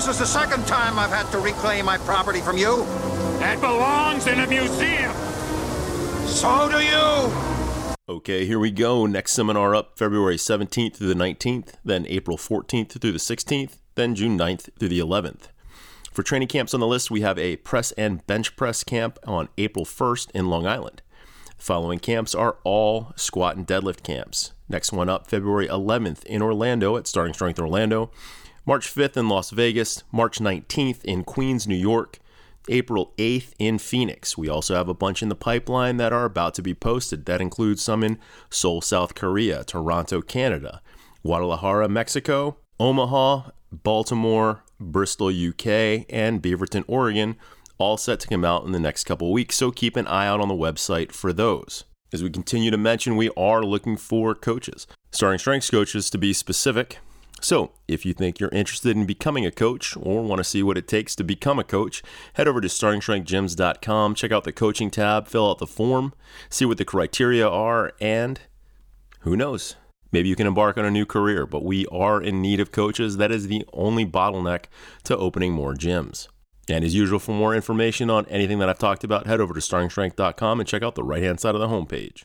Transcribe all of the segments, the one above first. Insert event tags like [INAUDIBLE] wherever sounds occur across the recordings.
This is the second time I've had to reclaim my property from you. That belongs in a museum. So do you. Okay, here we go. Next seminar up February 17th through the 19th, then April 14th through the 16th, then June 9th through the 11th. For training camps on the list, we have a press and bench press camp on April 1st in Long Island. The following camps are all squat and deadlift camps. Next one up, February 11th in Orlando at Starting Strength Orlando. March 5th in Las Vegas. March 19th in Queens, New York. April 8th in Phoenix. We also have a bunch in the pipeline that are about to be posted. That includes some in Seoul, South Korea, Toronto, Canada, Guadalajara, Mexico, Omaha, Baltimore, Bristol, UK, and Beaverton, Oregon, all set to come out in the next couple weeks. So keep an eye out on the website for those. As we continue to mention, we are looking for coaches, starting strengths coaches to be specific. So, if you think you're interested in becoming a coach or want to see what it takes to become a coach, head over to startingstrengthgyms.com, check out the coaching tab, fill out the form, see what the criteria are, and who knows? Maybe you can embark on a new career, but we are in need of coaches. That is the only bottleneck to opening more gyms. And as usual, for more information on anything that I've talked about, head over to startingstrength.com and check out the right hand side of the homepage.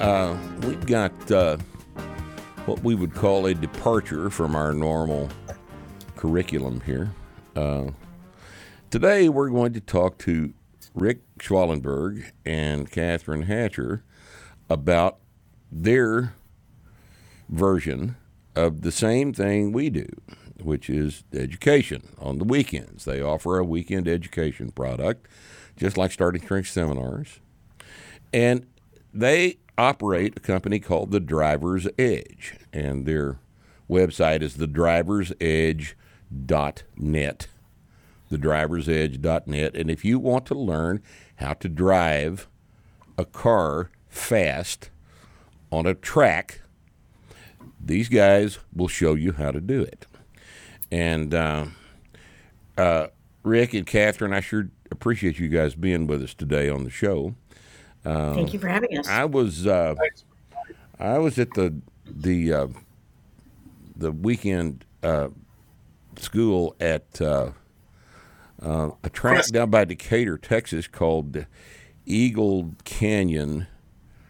Uh, we've got uh, what we would call a departure from our normal curriculum here. Uh, today, we're going to talk to Rick Schwallenberg and Catherine Hatcher about their version of the same thing we do, which is education on the weekends. They offer a weekend education product, just like Starting Strength seminars. And they operate a company called The Driver's Edge, and their website is thedriversedge.net. Thedriversedge.net. And if you want to learn how to drive a car fast on a track, these guys will show you how to do it. And uh, uh, Rick and Catherine, I sure appreciate you guys being with us today on the show. Uh, Thank you for having us. I was uh, I was at the the uh, the weekend uh, school at uh, uh, a track down by Decatur, Texas, called Eagle Canyon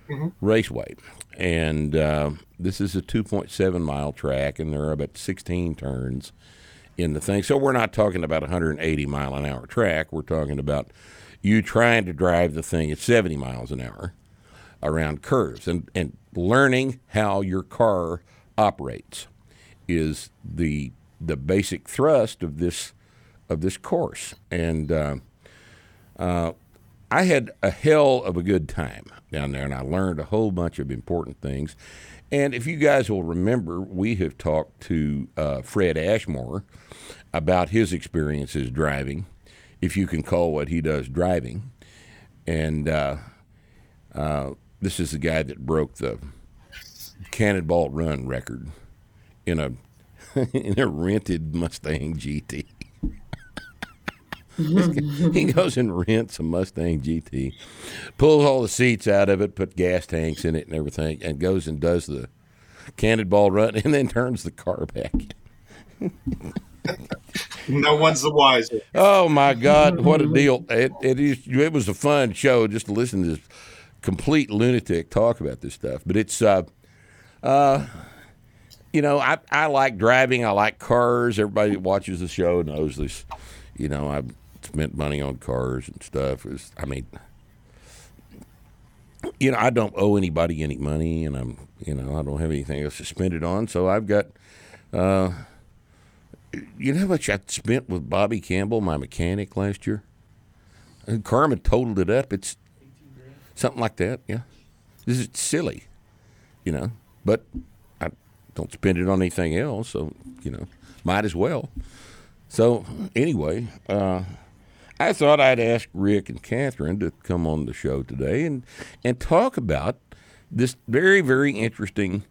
mm-hmm. Raceway, and this is a 2.7 mile track, and there are about 16 turns in the thing. So we're not talking about 180 mile an hour track. We're talking about you trying to drive the thing at 70 miles an hour around curves. And, and learning how your car operates is the the basic thrust of this of this course. And uh, uh, I had a hell of a good time down there and I learned a whole bunch of important things. And if you guys will remember we have talked to uh, Fred Ashmore about his experiences driving if you can call what he does driving. And uh, uh, this is the guy that broke the Cannonball Run record in a [LAUGHS] in a rented Mustang GT. [LAUGHS] he goes and rents a Mustang GT, pulls all the seats out of it, put gas tanks in it and everything, and goes and does the cannonball run, and then turns the car back. [LAUGHS] no one's the wiser. Oh my God, what a deal! It, it is. It was a fun show just to listen to this complete lunatic talk about this stuff. But it's, uh, uh, you know, I I like driving. I like cars. Everybody that watches the show knows this. You know, I've spent money on cars and stuff. It's, I mean, you know, I don't owe anybody any money, and I'm, you know, I don't have anything else to spend it on. So I've got. Uh, you know how much I spent with Bobby Campbell, my mechanic, last year? And Carmen totaled it up. It's something like that. Yeah, this is silly, you know. But I don't spend it on anything else, so you know, might as well. So anyway, uh, I thought I'd ask Rick and Catherine to come on the show today and and talk about this very very interesting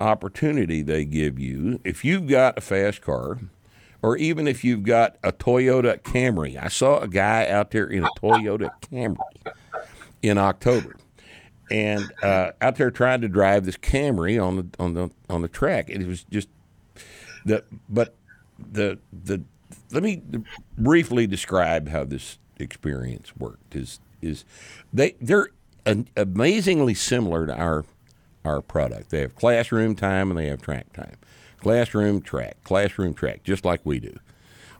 opportunity they give you if you've got a fast car or even if you've got a Toyota Camry. I saw a guy out there in a Toyota Camry in October and uh, out there trying to drive this Camry on the on the on the track. It was just the but the the let me briefly describe how this experience worked. Is is they they're amazingly similar to our our product. They have classroom time and they have track time. Classroom track, classroom track, just like we do.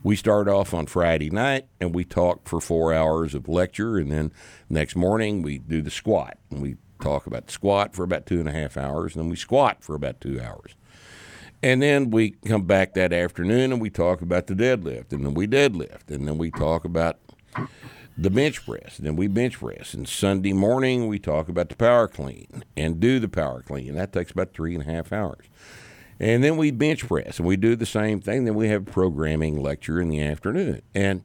We start off on Friday night and we talk for four hours of lecture, and then next morning we do the squat. And we talk about squat for about two and a half hours, and then we squat for about two hours. And then we come back that afternoon and we talk about the deadlift, and then we deadlift, and then we talk about the bench press, and then we bench press. And Sunday morning we talk about the power clean and do the power clean. And that takes about three and a half hours. And then we bench press and we do the same thing. Then we have programming lecture in the afternoon. And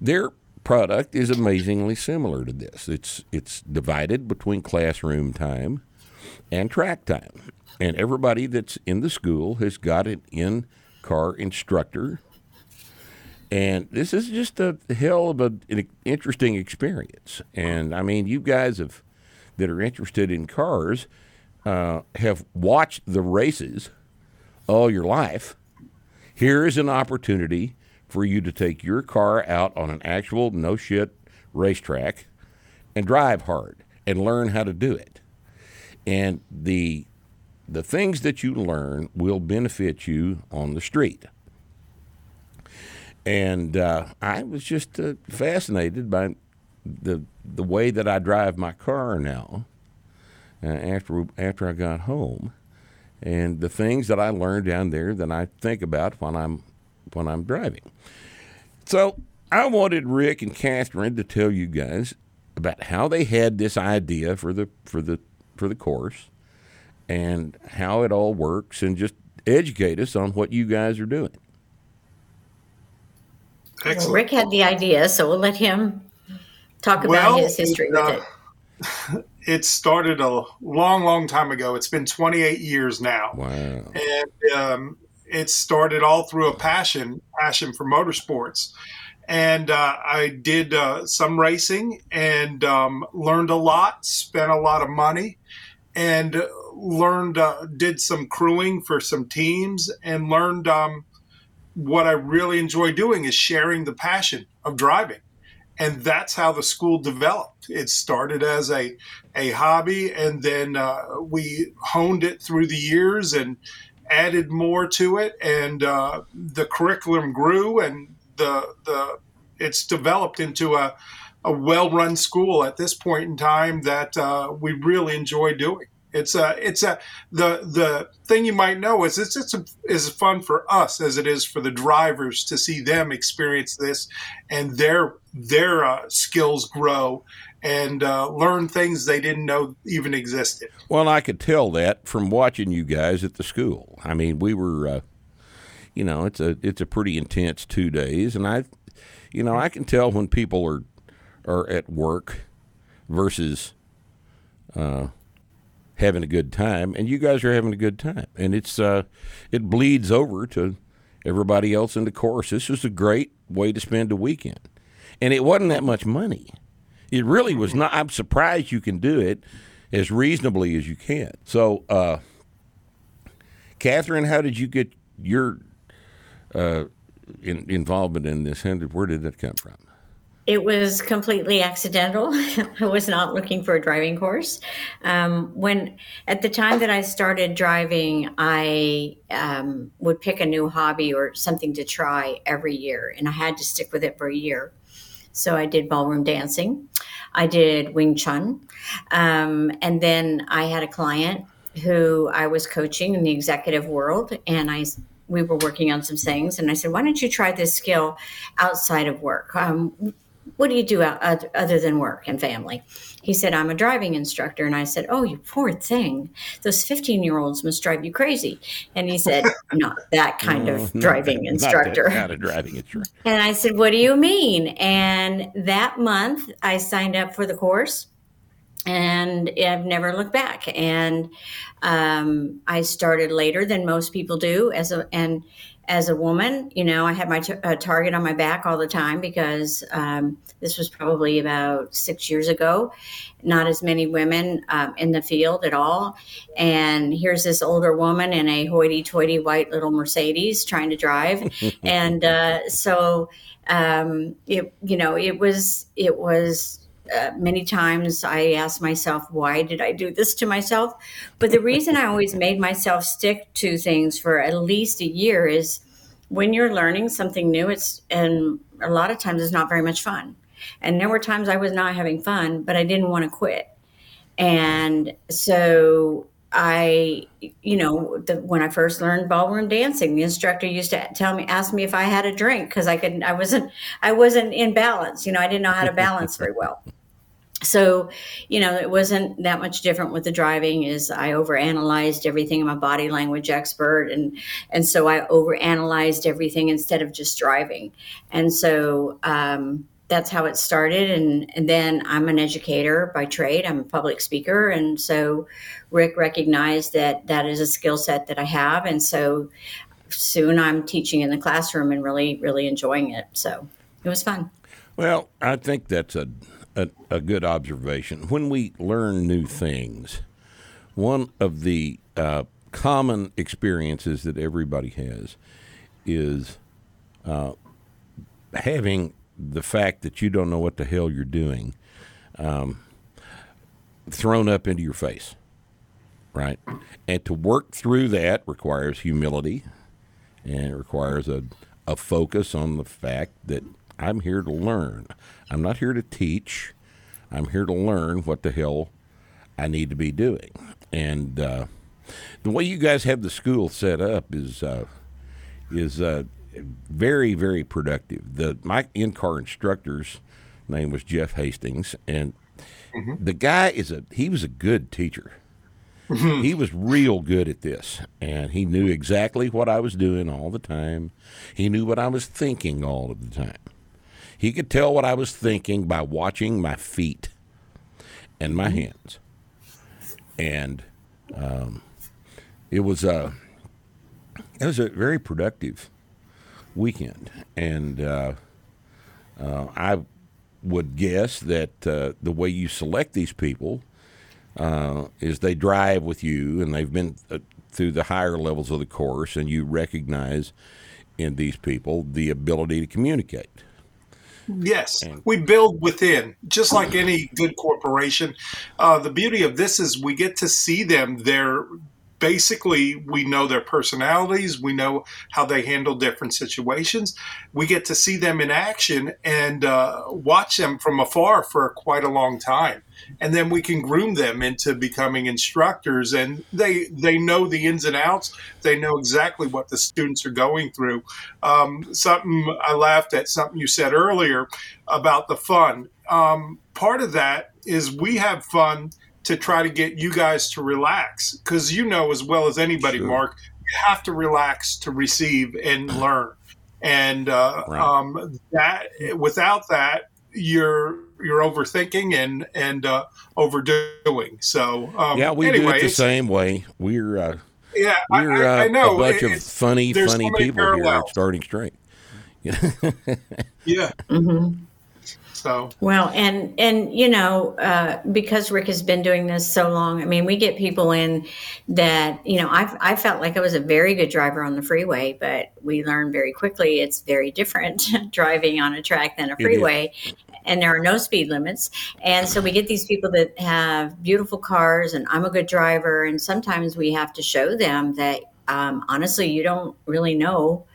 their product is amazingly similar to this. It's it's divided between classroom time and track time and everybody that's in the school has got an in car instructor. And this is just a hell of a, an interesting experience. And I mean, you guys have that are interested in cars uh, have watched the races all your life. Here is an opportunity for you to take your car out on an actual no shit racetrack and drive hard and learn how to do it. And the the things that you learn will benefit you on the street. And uh, I was just uh, fascinated by the the way that I drive my car now. Uh, after after I got home, and the things that I learned down there that I think about when I'm when I'm driving. So I wanted Rick and Catherine to tell you guys about how they had this idea for the for the for the course and how it all works and just educate us on what you guys are doing. Well, Rick had the idea, so we'll let him talk about well, his history uh, with it. [LAUGHS] It started a long, long time ago. It's been 28 years now. Wow. And um, it started all through a passion, passion for motorsports. And uh, I did uh, some racing and um, learned a lot, spent a lot of money, and learned, uh, did some crewing for some teams, and learned um, what I really enjoy doing is sharing the passion of driving. And that's how the school developed. It started as a, a hobby, and then uh, we honed it through the years and added more to it. And uh, the curriculum grew, and the the it's developed into a, a well run school at this point in time that uh, we really enjoy doing. It's a, it's a, the, the thing you might know is it's, it's a, is fun for us as it is for the drivers to see them experience this and their, their uh, skills grow and uh, learn things they didn't know even existed. Well, I could tell that from watching you guys at the school. I mean, we were, uh, you know, it's a, it's a pretty intense two days and I, you know, I can tell when people are, are at work versus, uh, having a good time, and you guys are having a good time, and it's uh, it bleeds over to everybody else in the course. This was a great way to spend a weekend, and it wasn't that much money. It really was not. I'm surprised you can do it as reasonably as you can. So, uh, Catherine, how did you get your uh, in, involvement in this? Where did that come from? It was completely accidental. [LAUGHS] I was not looking for a driving course. Um, when at the time that I started driving, I um, would pick a new hobby or something to try every year, and I had to stick with it for a year. So I did ballroom dancing, I did Wing Chun, um, and then I had a client who I was coaching in the executive world, and I we were working on some things, and I said, "Why don't you try this skill outside of work?" Um, what do you do other than work and family? He said, I'm a driving instructor. And I said, Oh, you poor thing. Those 15 year olds must drive you crazy. And he said, I'm [LAUGHS] Not that kind of driving instructor. Not that kind of driving instructor. [LAUGHS] And I said, What do you mean? And that month, I signed up for the course and I've never looked back. And um, I started later than most people do as a, and as a woman, you know, I had my t- target on my back all the time because um, this was probably about six years ago. Not as many women um, in the field at all. And here's this older woman in a hoity toity white little Mercedes trying to drive. [LAUGHS] and uh, so, um, it, you know, it was, it was, uh, many times I asked myself, why did I do this to myself? But the reason I always [LAUGHS] made myself stick to things for at least a year is when you're learning something new, it's, and a lot of times it's not very much fun. And there were times I was not having fun, but I didn't want to quit. And so I, you know, the, when I first learned ballroom dancing, the instructor used to tell me, ask me if I had a drink because I couldn't, I wasn't, I wasn't in balance. You know, I didn't know how to balance very well so you know it wasn't that much different with the driving is i overanalyzed everything. I'm a body language expert and and so i overanalyzed everything instead of just driving. And so um, that's how it started. And, and then i'm an educator by trade. I'm a public speaker. And so rick recognized that that is a skill set that i have. And so soon i'm teaching in the classroom and really really enjoying it. So it was fun. Well i think that's a a, a good observation. When we learn new things, one of the uh, common experiences that everybody has is uh, having the fact that you don't know what the hell you're doing um, thrown up into your face, right? And to work through that requires humility and it requires a, a focus on the fact that I'm here to learn. I'm not here to teach. I'm here to learn what the hell I need to be doing. And uh, the way you guys have the school set up is uh, is uh, very very productive. The my in car instructor's name was Jeff Hastings, and mm-hmm. the guy is a he was a good teacher. Mm-hmm. He was real good at this, and he knew exactly what I was doing all the time. He knew what I was thinking all of the time. He could tell what I was thinking by watching my feet and my mm-hmm. hands. And um, it was a it was a very productive weekend, and uh, uh, I would guess that uh, the way you select these people uh, is they drive with you, and they've been uh, through the higher levels of the course, and you recognize in these people the ability to communicate. Yes, we build within, just like any good corporation. Uh, the beauty of this is we get to see them. They're basically we know their personalities we know how they handle different situations we get to see them in action and uh, watch them from afar for quite a long time and then we can groom them into becoming instructors and they they know the ins and outs they know exactly what the students are going through um, something i laughed at something you said earlier about the fun um, part of that is we have fun to try to get you guys to relax because you know as well as anybody, sure. Mark, you have to relax to receive and learn, and uh, right. um, that without that you're you're overthinking and and uh, overdoing. So um, yeah, we anyway, do it the same way. We're uh, yeah, we're I, I, I know. a bunch of funny, funny so people parallels. here Starting Straight. [LAUGHS] yeah. Mm-hmm. So well, and and you know, uh, because Rick has been doing this so long, I mean, we get people in that you know, I I felt like I was a very good driver on the freeway, but we learned very quickly it's very different [LAUGHS] driving on a track than a freeway. And there are no speed limits. And so we get these people that have beautiful cars, and I'm a good driver. And sometimes we have to show them that um, honestly, you don't really know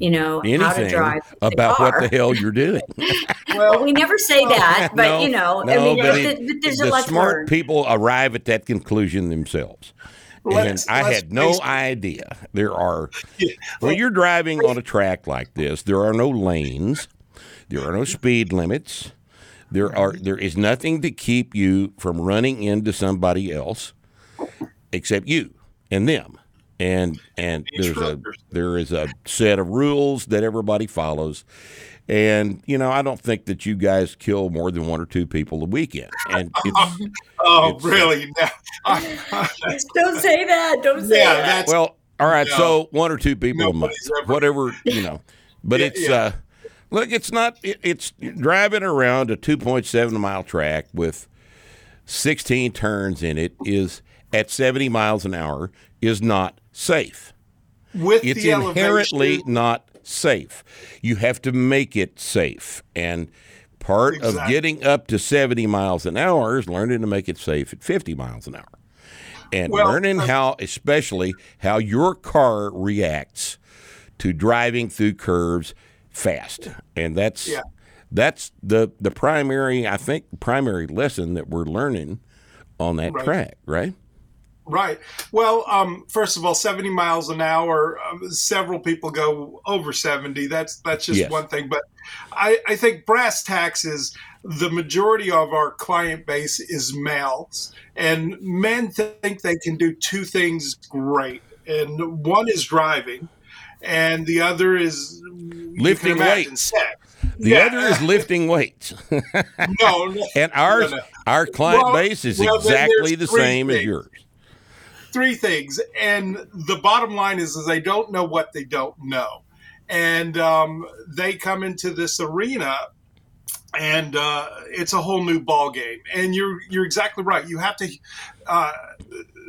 you know, Anything how to drive about car. what the hell you're doing. [LAUGHS] well, we never say that, but no, you know, no, I mean, but it, it, there's the a lot smart people arrive at that conclusion themselves. Let's, and I had no idea there are. [LAUGHS] When you're driving on a track like this, there are no lanes, there are no speed limits. There are there is nothing to keep you from running into somebody else except you and them. And and there's a there is a set of rules that everybody follows. And you know, I don't think that you guys kill more than one or two people a weekend. And [LAUGHS] it's, Oh, It's- really? No. [LAUGHS] Don't say that. Don't say yeah, that. well, all right, No. so one or two people a month, whatever you know. But Yeah, it's yeah. uh, look, it's not. It, it's driving around a 2.7 mile track with 16 turns in it is at 70 miles an hour is not safe. with It's the inherently elevation. not safe. You have to make it safe, and part of getting up to 70 miles an hour is learning to make it safe at 50 miles an hour and Well, learning uh, how especially how your car reacts to driving through curves fast and that's Yeah. that's the the primary i think primary lesson that we're learning on that Right. track right Right. Well, um, first of all, seventy miles an hour. Um, several people go over seventy. That's that's just Yes. one thing. But I, I think brass tacks is the majority of our client base is males, and men think they can do two things great, and one is driving, and the other is Lifting weights. sex. the Yeah. other is lifting weights [LAUGHS] No, no. and ours No, no. our client Well- base is well, exactly the same as yours three things, and the bottom line is, is they don't know what they don't know, and um, they come into this arena, and uh, it's a whole new ball game. And you're you're exactly right. You have to uh,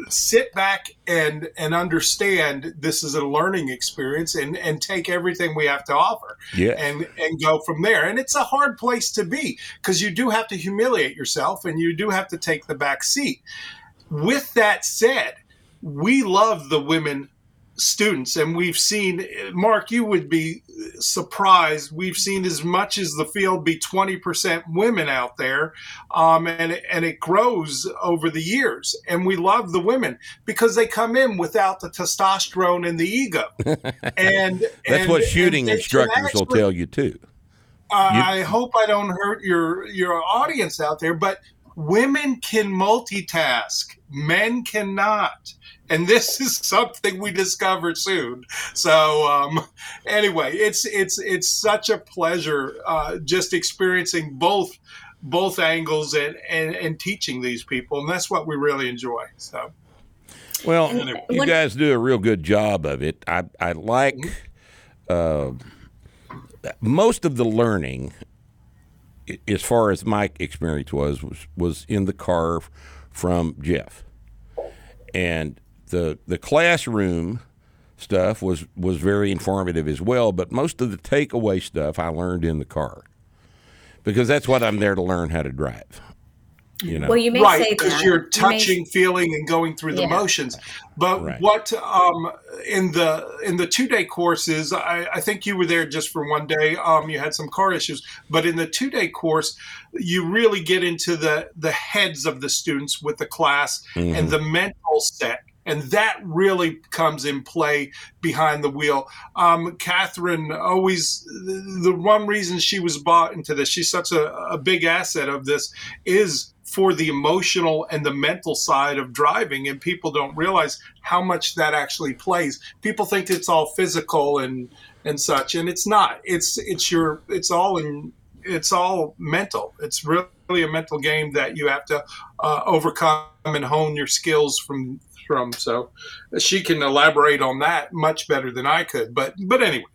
sit back and and understand this is a learning experience, and and take everything we have to offer yeah and and go from there. And it's a hard place to be because you do have to humiliate yourself and you do have to take the back seat. With that said, we love the women students and we've seen mark you would be surprised we've seen as much as the field be 20% women out there um, and, and it grows over the years and we love the women because they come in without the testosterone and the ego. [LAUGHS] And that's and- what shooting instructors will tell you too. You- I hope I don't hurt your your audience out there, but women can multitask, men cannot, and this [LAUGHS] is something we discovered soon. So um, anyway, it's it's it's such a pleasure uh, just experiencing both both angles and, and and teaching these people, and that's what we really enjoy. So Well, And you guys do a real good job of it. I I like uh, most of the learning, i- as far as my experience was, was was in the car from Jeff, and the the classroom stuff was was very informative as well. But most of the takeaway stuff I learned in the car because that's what I'm there to learn how to drive. You know, Well, you may right say because that. you're You may- touching feeling and going through the Yeah. motions but Right. what um in the in the two day courses I, I think you were there just for one day um you had some car issues but in the two day course you really get into the the heads of the students with the class Mm-hmm. and the mental set and that really comes in play behind the wheel. Um, Catherine always, the one reason she was bought into this, she's such a, a big asset of this, is for the emotional and the mental side of driving. And people don't realize how much that actually plays. People think it's all physical and, and such, and it's not. It's, it's your, it's all in, it's all mental. It's really a mental game that you have to uh, overcome and hone your skills from from. So she can elaborate on that much better than I could. But but anyway,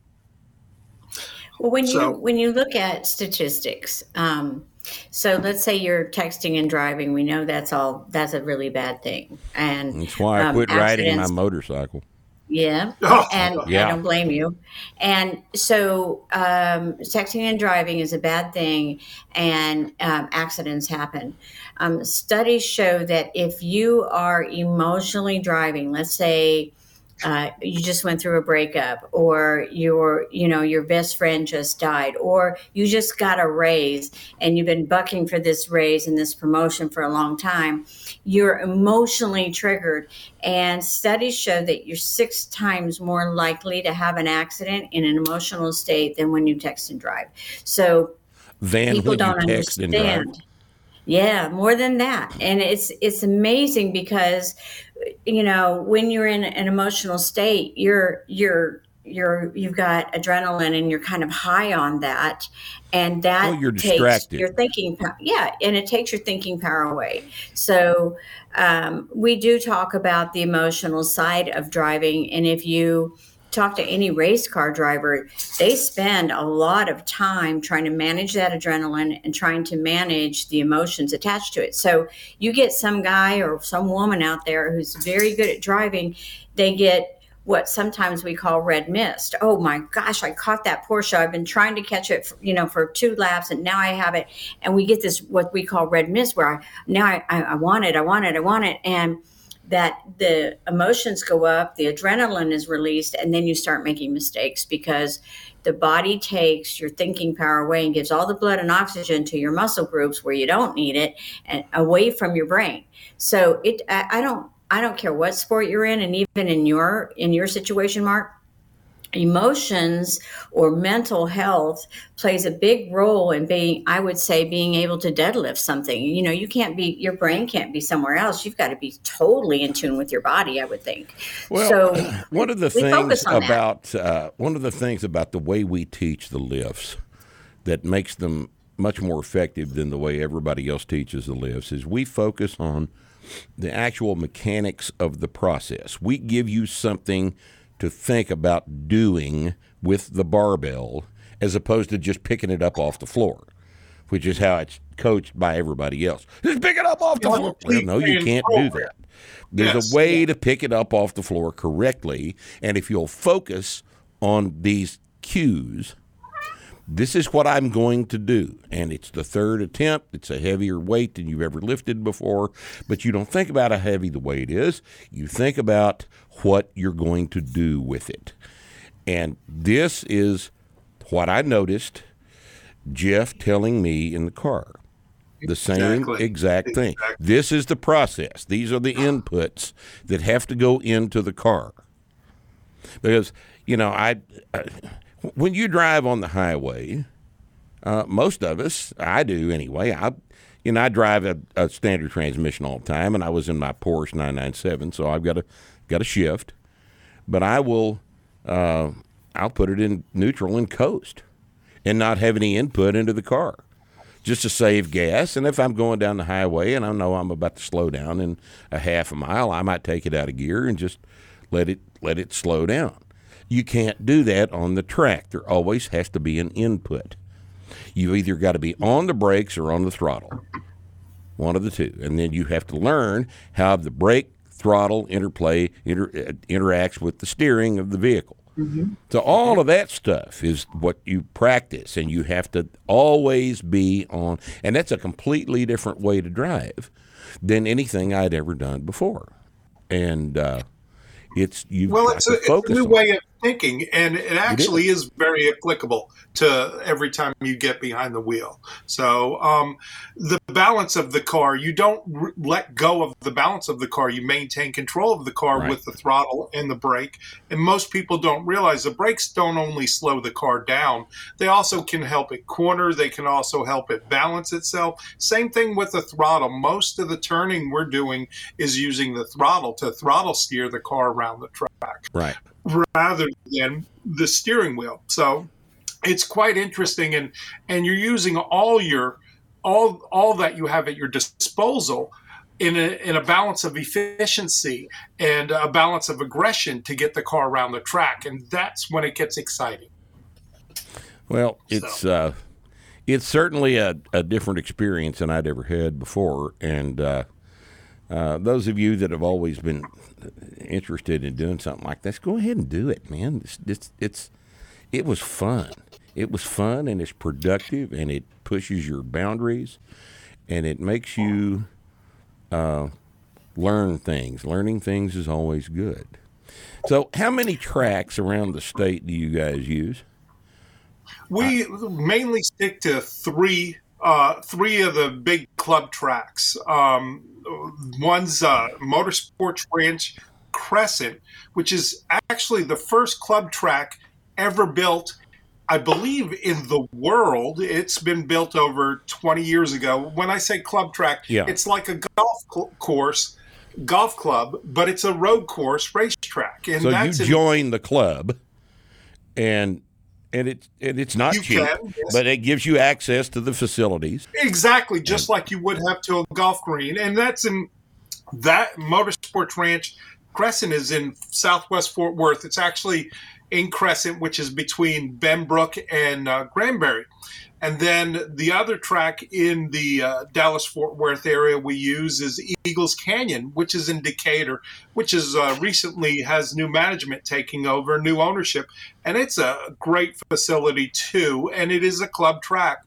Well, when you So- when you look at statistics, um, so let's say you're texting and driving. We know that's all that's a really bad thing, and that's why I um, quit riding my motorcycle. Yeah, Oh, [LAUGHS] and yeah. I don't blame you. And so, um, texting and driving is a bad thing, and um, accidents happen. Um, studies show that if you are emotionally driving, let's say uh, you just went through a breakup, or your you know your best friend just died, or you just got a raise and you've been bucking for this raise and this promotion for a long time, you're emotionally triggered. And studies show that you're six times more likely to have an accident in an emotional state than when you text and drive. So than people don't you text and drive. understand. Yeah, more than that. And it's it's amazing because you know, when you're in an emotional state, you're you're you're you've got adrenaline and you're kind of high on that. And that Well, you're takes distracted. your thinking power yeah and it takes your thinking power away. So um, we do talk about the emotional side of driving. And if you talk to any race car driver they spend a lot of time trying to manage that adrenaline and trying to manage the emotions attached to it so you get some guy or some woman out there who's very good at driving they get what sometimes we call red mist. Oh my gosh, I caught that Porsche. I've been trying to catch it, for, you know, for two laps, and now I have it. And we get this what we call red mist, where I now I, I, I want it, I want it, I want it, and that the emotions go up, the adrenaline is released, and then you start making mistakes because the body takes your thinking power away and gives all the blood and oxygen to your muscle groups where you don't need it and away from your brain. So it, I, I don't, I don't care what sport you're in, and even in your in your situation, Mark, emotions or mental health plays a big role in being i would say being able to deadlift something. You know you can't be your brain can't be somewhere else. You've got to be totally in tune with your body i would think. Well, so [CLEARS THROAT] one of the things about uh, one of the things about the way we teach the lifts that makes them much more effective than the way everybody else teaches the lifts is we focus on the actual mechanics of the process. We give you something to think about doing with the barbell as opposed to just picking it up off the floor, which is how it's coached by everybody else. Just pick it up off the floor. Well, no, you can't do that. There's Yes, a way to pick it up off the floor correctly, and if you'll focus on these cues, this is what I'm going to do. And it's the third attempt. It's a heavier weight than you've ever lifted before. But you don't think about how heavy the weight is. You think about what you're going to do with it. And this is what I noticed Jeff telling me in the car. The same Exactly. exact thing. Exactly. This is the process. These are the inputs that have to go into the car because you know I, uh, when you drive on the highway, uh, most of us, I do anyway. I, you know, I drive a, a standard transmission all the time, and I was in my Porsche 997, so I've got a got a shift, but I will, uh, I'll put it in neutral and coast, and not have any input into the car just to save gas. And if I'm going down the highway and I know I'm about to slow down in a half a mile, I might take it out of gear and just let it let it slow down. You can't do that on the track. There always has to be an input. You've either got to be on the brakes or on the throttle. One of the two. And then you have to learn how the brake throttle interplay inter, uh, interacts with the steering of the vehicle. So all of that stuff is what you practice, and you have to always be on. And that's a completely different way to drive than anything I'd ever done before. And uh, it's you. Well, got it's a, it's a new way of thinking, and it actually is. very applicable to every time you get behind the wheel. So, um, the balance of the car, you don't r- let go of the balance of the car. You maintain control of the car Right. with the throttle and the brake. And most people don't realize the brakes don't only slow the car down, they also can help it corner, they can also help it balance itself. Same thing with the throttle. Most of the turning we're doing is using the throttle to throttle steer the car around the track right. Rather than the steering wheel. So it's quite interesting and and you're using all your all all that you have at your disposal in a in a balance of efficiency and a balance of aggression to get the car around the track and that's when it gets exciting. Well, it's uh, it's certainly a, a different experience than I'd ever had before, and uh, uh, those of you that have always been interested in doing something like this, go ahead and do it, man. It's it's, it's it was fun. It was fun, and it's productive, and it pushes your boundaries, and it makes you uh, learn things. Learning things is always good. So, how many tracks around the state do you guys use? We mainly stick to three uh, three of the big club tracks. Um, one's uh, Motorsports Ranch Crescent, which is actually the first club track ever built I believe in the world, it's been built over 20 years ago. When I say club track, Yeah. it's like a golf cl- course, golf club, but it's a road course racetrack. And So you that's in- join the club, and and it and it's not You cheap, can, yes. but it gives you access to the facilities. Exactly, just like you would have to a golf green, and that's in that Motorsports Ranch. Crescent is in Southwest Fort Worth. It's actually in Crescent, which is between Benbrook and uh, Granbury. And then the other track in the uh, Dallas Fort Worth area we use is Eagles Canyon, which is in Decatur, which is uh, recently has new management taking over, new ownership, and it's a great facility too. And it is a club track.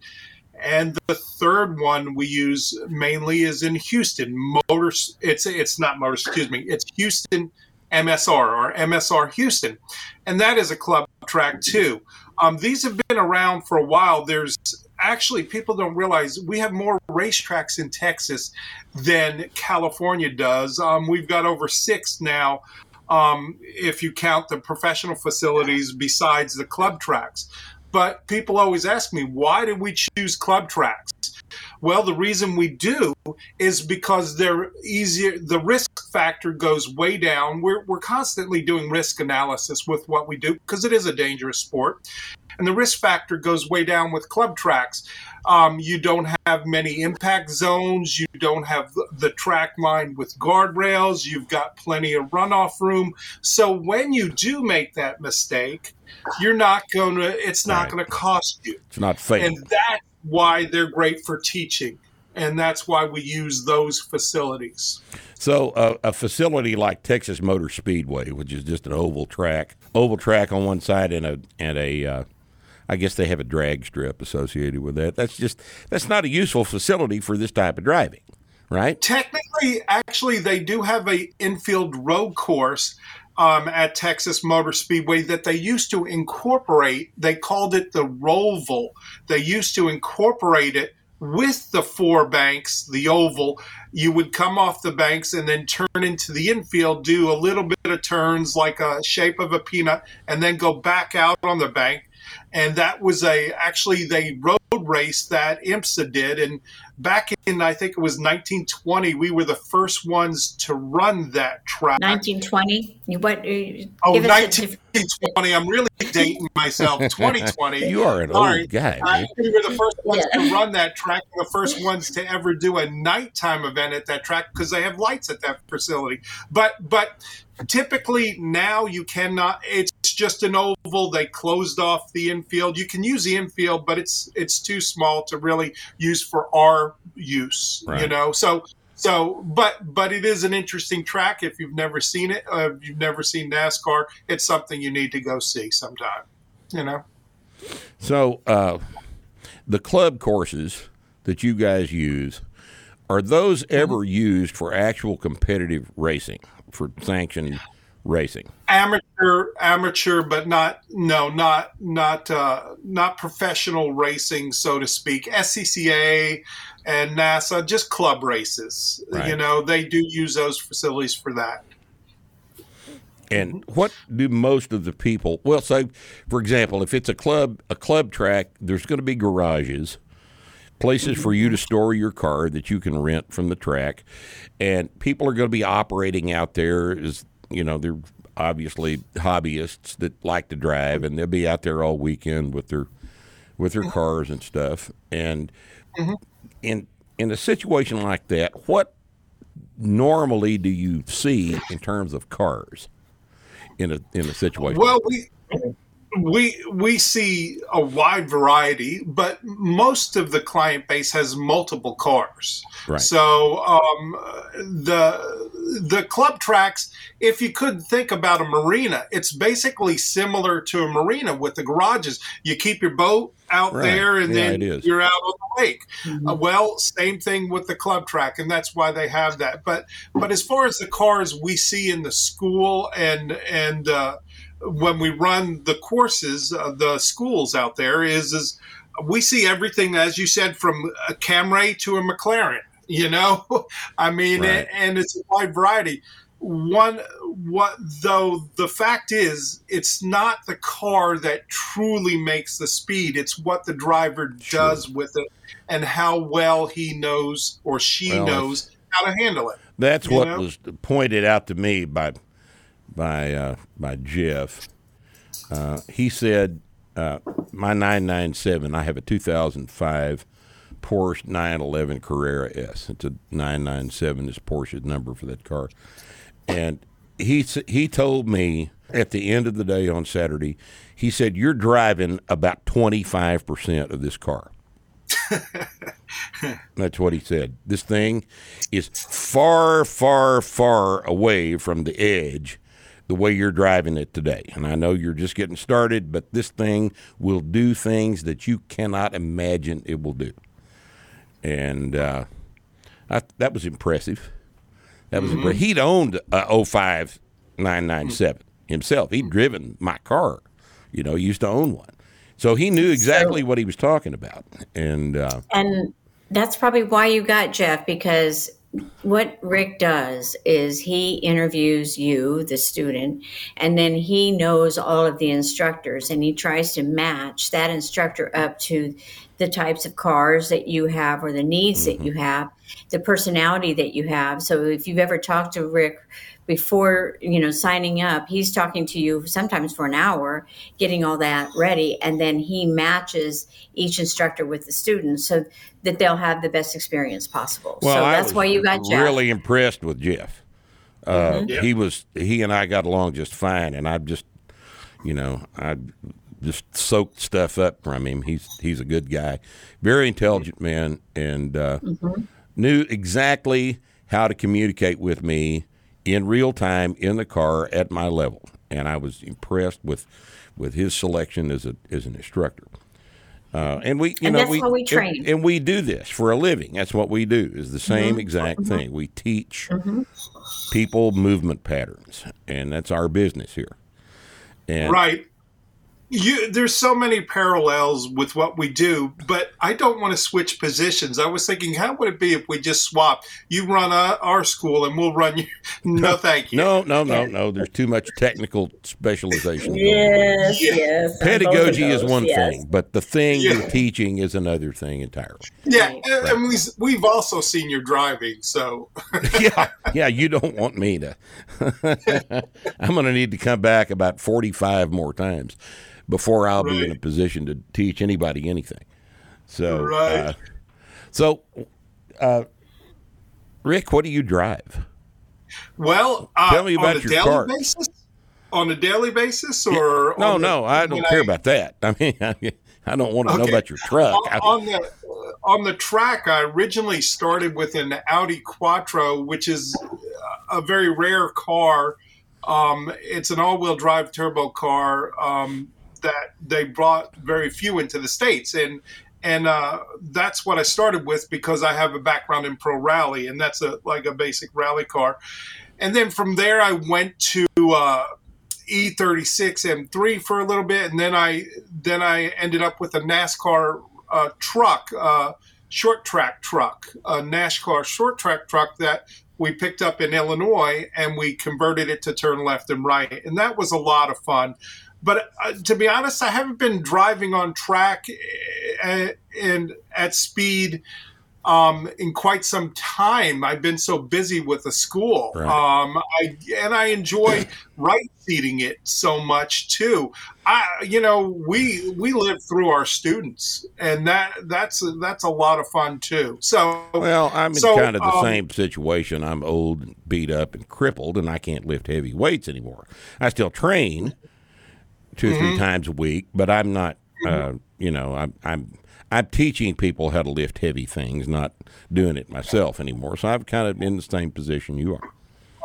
And the third one we use mainly is in Houston. Motors. It's it's not motors. Excuse me. It's Houston MSR or MSR Houston, and that is a club track too. Um, these have been around for a while. There's actually people don't realize we have more racetracks in Texas than California does. Um, we've got over six now. Um, if you count the professional facilities besides the club tracks. But people always ask me, why did we choose club tracks? Well, the reason we do is because they're easier. The risk factor goes way down. We're, we're constantly doing risk analysis with what we do because it is a dangerous sport. And the risk factor goes way down with club tracks. Um, you don't have many impact zones. You don't have the- track lined with guardrails. You've got plenty of runoff room. So when you do make that mistake, you're not going to, it's not Right. going to cost you It's not fake. and that's why they're great for teaching and that's why we use those facilities So uh, a facility like Texas Motor Speedway, which is just an oval track, oval track on one side and a and a, uh, I guess they have a drag strip associated with that. That's just that's not a useful facility for this type of driving, right? technically actually they do have a infield road course um, at texas motor speedway that they used to incorporate they called it the roval. They used to incorporate it with the four banks the oval. You would come off the banks and then turn into the infield do a little bit of turns like a shape of a peanut and then go back out on the bank. And that was a actually they road race that IMSA did and back in I think it was 1920 we were the first ones to run that track 1920. You what? uh, oh give us a diff- 1920 I'm really dating myself [LAUGHS] 2020 You are an Sorry. old guy. I, we were the first ones Yeah. to run that track, the first ones to ever do a nighttime event at that track because they have lights at that facility. But but typically now you cannot. It's just an oval. They closed off the infield. You can use the infield, but it's it's too small to really use for our use. You know, so. So, but but it is an interesting track. If you've never seen it, uh, if you've never seen NASCAR, it's something you need to go see sometime. You know. So uh, the club courses that you guys use are those ever used for actual competitive racing for sanctioned racing? amateur amateur but not no not not uh not professional racing so to speak scca and nasa just club races Right. you know they do use those facilities for that And what do most of the people? Well, so for example, if it's a club a club track, there's going to be garages, places for you to store your car that you can rent from the track, and people are going to be operating out there as you know they're obviously hobbyists that like to drive, and they'll be out there all weekend with their with their mm-hmm. cars and stuff. And mm-hmm. in in a situation like that, what normally do you see in terms of cars? in a in a situation. well we we we see a wide variety but most of the client base has multiple cars Right. so um, the the club tracks if you could think about a marina it's basically similar to a marina with the garages you keep your boat out Right. there and Yeah, then it is. you're out on the lake uh, well same thing with the club track and that's why they have that but but as far as the cars we see in the school and and uh, when we run the courses, uh, the schools out there is is we see everything as you said from a Camry to a McLaren. [LAUGHS] You know, I mean, Right. and, and it's a wide variety. one what though the fact is it's not the car that truly makes the speed it's what the driver does with it and how well he knows or she Well, knows how to handle it That's what know? was pointed out to me by by uh, by Jeff. Uh, he said, uh, "My 997. I have a 2005 Porsche 911 Carrera S. It's a 997 is Porsche's number for that car." And he he told me at the end of the day on Saturday, he said, "You're driving about 25 percent of this car." [LAUGHS] That's what he said. This thing is far, far, far away from the edge the way you're driving it today. And I know you're just getting started, but this thing will do things that you cannot imagine it will do. And uh, I, that was impressive. That was impressive. He'd owned a 05 997 himself. He'd driven my car. You know, he used to own one. So he knew exactly what he was talking about. And uh, And that's probably why you got Jeff because what Rick does is he interviews you, the student, and then he knows all of the instructors and he tries to match that instructor up to the types of cars that you have or the needs that you have, the personality that you have. So if you've ever talked to Rick before, you know, signing up, he's talking to you sometimes for an hour, getting all that ready, and then he matches each instructor with the students so that they'll have the best experience possible. so I that's why you got Jeff. Mm-hmm. really impressed with Jeff. Uh, He was he and I got along just fine, and I just you know I just soaked stuff up from him. He's he's a good guy, very intelligent man, and uh, Mm-hmm. knew exactly how to communicate with me in real time in the car at my level, and I was impressed with with his selection as a as an instructor. Uh, and we, you And know, that's we, how we and- train. and we do this for a living. That's what we do. Is the same Mm-hmm. exact thing. We teach people movement patterns, and that's our business here. And right you there's so many parallels with what we do but i don't want to switch positions i was thinking how would it be if we just swap you run our, our school and we'll run you [LAUGHS] no thank you no, no, no, no. There's too much technical specialization. going. Yes, yes. on both of Pedagogy is one yes. thing, but the thing Yeah. you're teaching is another thing entirely. yeah and, and we, we've also seen your driving so [LAUGHS] yeah, yeah. You don't want me to. [LAUGHS] I'm going to need to come back about 45 more times before I'll be in a position to teach anybody anything. So, Right. uh, so, uh, Rick, what do you drive? well uh, Tell me about on a your daily car. basis on a daily basis or No, on the- no, I don't care about that. [LAUGHS] I mean, I don't want to know about your truck. on, on the on the track i originally started with an audi quattro which is a very rare car um, it's an all-wheel drive turbo car um, that they brought very few into the states. And and uh, that's what i started with because i have a background in pro rally and that's a like a basic rally car. And then from there i went to uh, E36 M3 for a little bit, and then I then I ended up with a NASCAR uh, truck, uh, short track truck, a NASCAR short track truck that we picked up in Illinois, and we converted it to turn left and right, and that was a lot of fun. But uh, to be honest, I haven't been driving on track uh, and at speed um, in quite some time. I've been so busy with the school, Right. um, I and I enjoy right seating it so much too. I, you know, we we live through our students, and that that's that's a lot of fun too. So Well, I'm in So, kind of the um, same situation. I'm old, and beat up, and crippled, and I can't lift heavy weights anymore. I still train 2 Mm-hmm. three times a week, but I'm not. Uh, you know, I'm I'm I'm teaching people how to lift heavy things, not doing it myself anymore. So I'm kind of in the same position you are.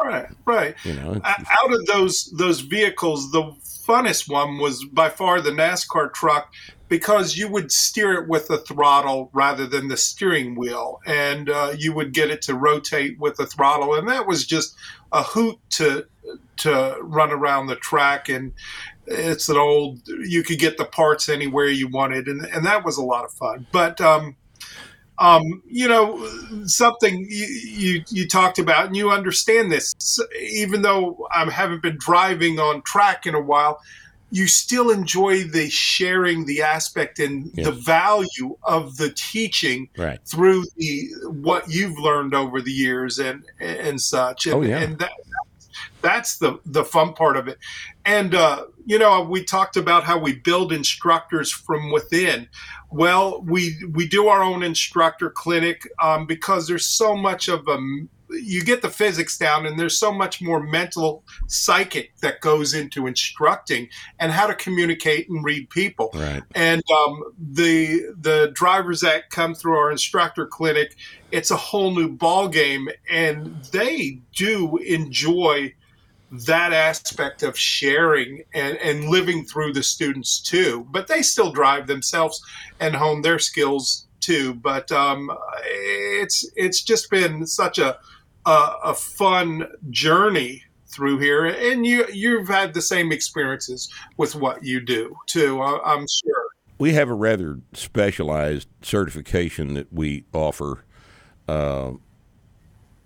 Right, right. You know, out of those those vehicles, the funnest one was by far the NASCAR truck because you would steer it with the throttle rather than the steering wheel, and uh, you would get it to rotate with the throttle, and that was just a hoot to to run around the track and it's an old you could get the parts anywhere you wanted and, and that was a lot of fun but um Um, you know, something you, you, you talked about, and you understand this. Even though I haven't been driving on track in a while, you still enjoy the sharing the aspect and Yes. the value of the teaching Right. through the what you've learned over the years and and such. And, Oh, yeah. and that that's the the fun part of it. And uh, you know, we talked about how we build instructors from within. Well, we we do our own instructor clinic um, because there's so much of a you get the physics down and there's so much more mental psychic that goes into instructing and how to communicate and read people Right. and um, the the drivers that come through our instructor clinic it's a whole new ball game and they do enjoy that aspect of sharing and, and living through the students too. But they still drive themselves and hone their skills too. But um, it's it's just been such a a, a fun journey through here. And you you've had the same experiences with what you do too I- i'm sure. We have a rather specialized certification that we offer uh,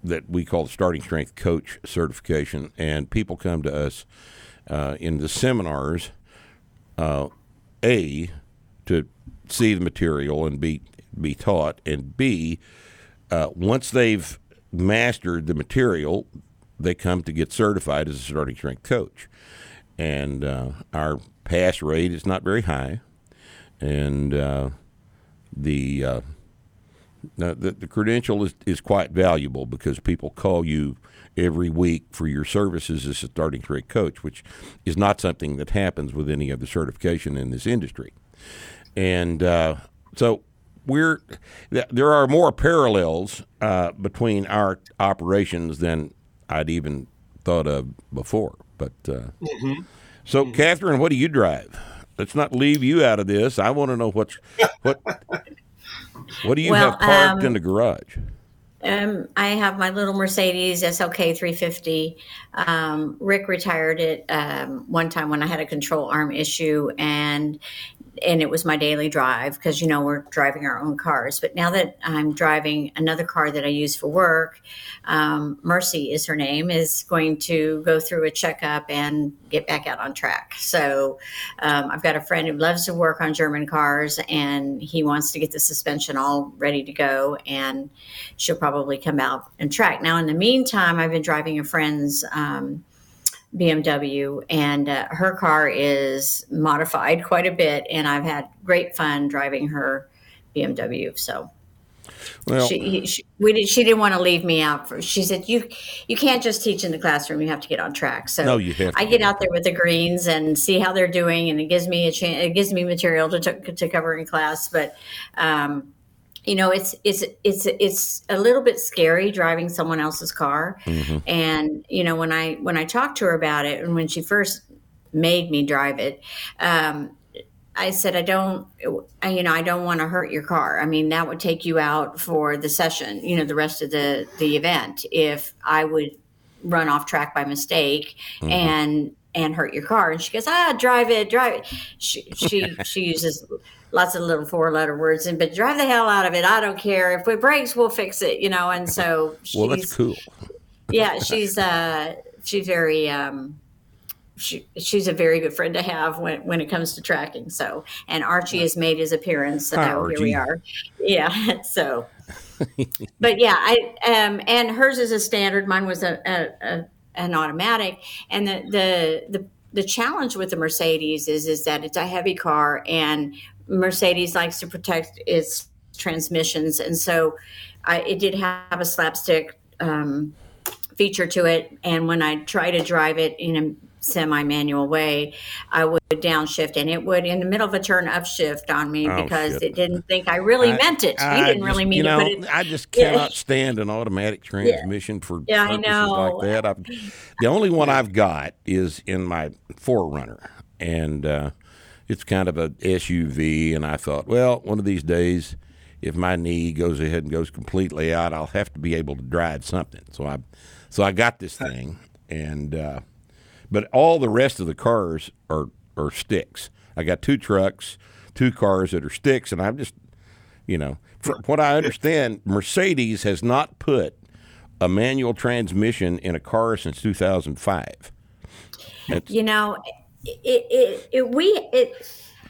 that we call the starting strength coach certification and people come to us uh, in the seminars uh, a to see the material and be be taught and b uh, once they've mastered the material they come to get certified as a starting strength coach. And uh, our pass rate is not very high and uh, the, uh, the the credential is, is quite valuable because people call you every week for your services as a starting strength coach, which is not something that happens with any other certification in this industry. And uh, so we're th- there are more parallels uh, between our operations than I'd even thought of before. But uh, so, Catherine, what do you drive? Let's not leave you out of this. I want to know what's what. What do you Well, have parked um, in the garage? Um, I have my little Mercedes SLK 350. Um, Rick retired it um, one time when I had a control arm issue, and and it was my daily drive because you know we're driving our own cars. But now that I'm driving another car that I use for work, um, Mercy is her name, is going to go through a checkup and get back out on track. So um, I've got a friend who loves to work on German cars, and he wants to get the suspension all ready to go, and she'll probably come out and track. Now, in the meantime, I've been driving a friend's. Um, BMW, and uh, her car is modified quite a bit, and I've had great fun driving her BMW. So Well, she, she we did, she didn't want to leave me out. For, she said, "You you can't just teach in the classroom. You have to get on track." So No, you have I get out there with the greens and see how they're doing, and it gives me a chance. It gives me material to to, to cover in class, but. Um, you know it's it's it's it's a little bit scary driving someone else's car and you know when i when i talked to her about it and when she first made me drive it um I said, I don't, you know, I don't want to hurt your car. I mean, that would take you out for the session, you know, the rest of the the event. If I would run off track by mistake and and hurt your car, and she goes, ah, drive it, drive it. She she she uses lots of little four letter words, and but drive the hell out of it. I don't care if it breaks, we'll fix it, you know. And so she's, [LAUGHS] well, that's cool. yeah, she's uh she's very um she, she's a very good friend to have when, when it comes to tracking. So, and Archie has made his appearance. So Hi, now here we are. Yeah. [LAUGHS] So, [LAUGHS] but yeah, I um and hers is a standard. Mine was a, a, a an automatic, and the the the the challenge with the Mercedes is is that it's a heavy car, and Mercedes likes to protect its transmissions, and so I, it did have a slapstick um, feature to it. And when I try to drive it in a semi-manual way, I would downshift, and it would in the middle of a turn upshift on me Oh, because shit. it didn't think I really meant it. I didn't just- really mean you to know, put it. I just Yeah. cannot [LAUGHS] stand an automatic transmission for Yeah, I purposes know. like that. I've, the only one I've got is in my 4Runner, and uh, it's kind of a SUV. And I thought, well, one of these days, if my knee goes ahead and goes completely out, I'll have to be able to drive something. So I, so I got this thing, and uh, but all the rest of the cars are are sticks. I got two trucks, two cars that are sticks, and I'm just you know. from what I understand, Mercedes has not put a manual transmission in a car since 2005. It's, You know, it, it, it we it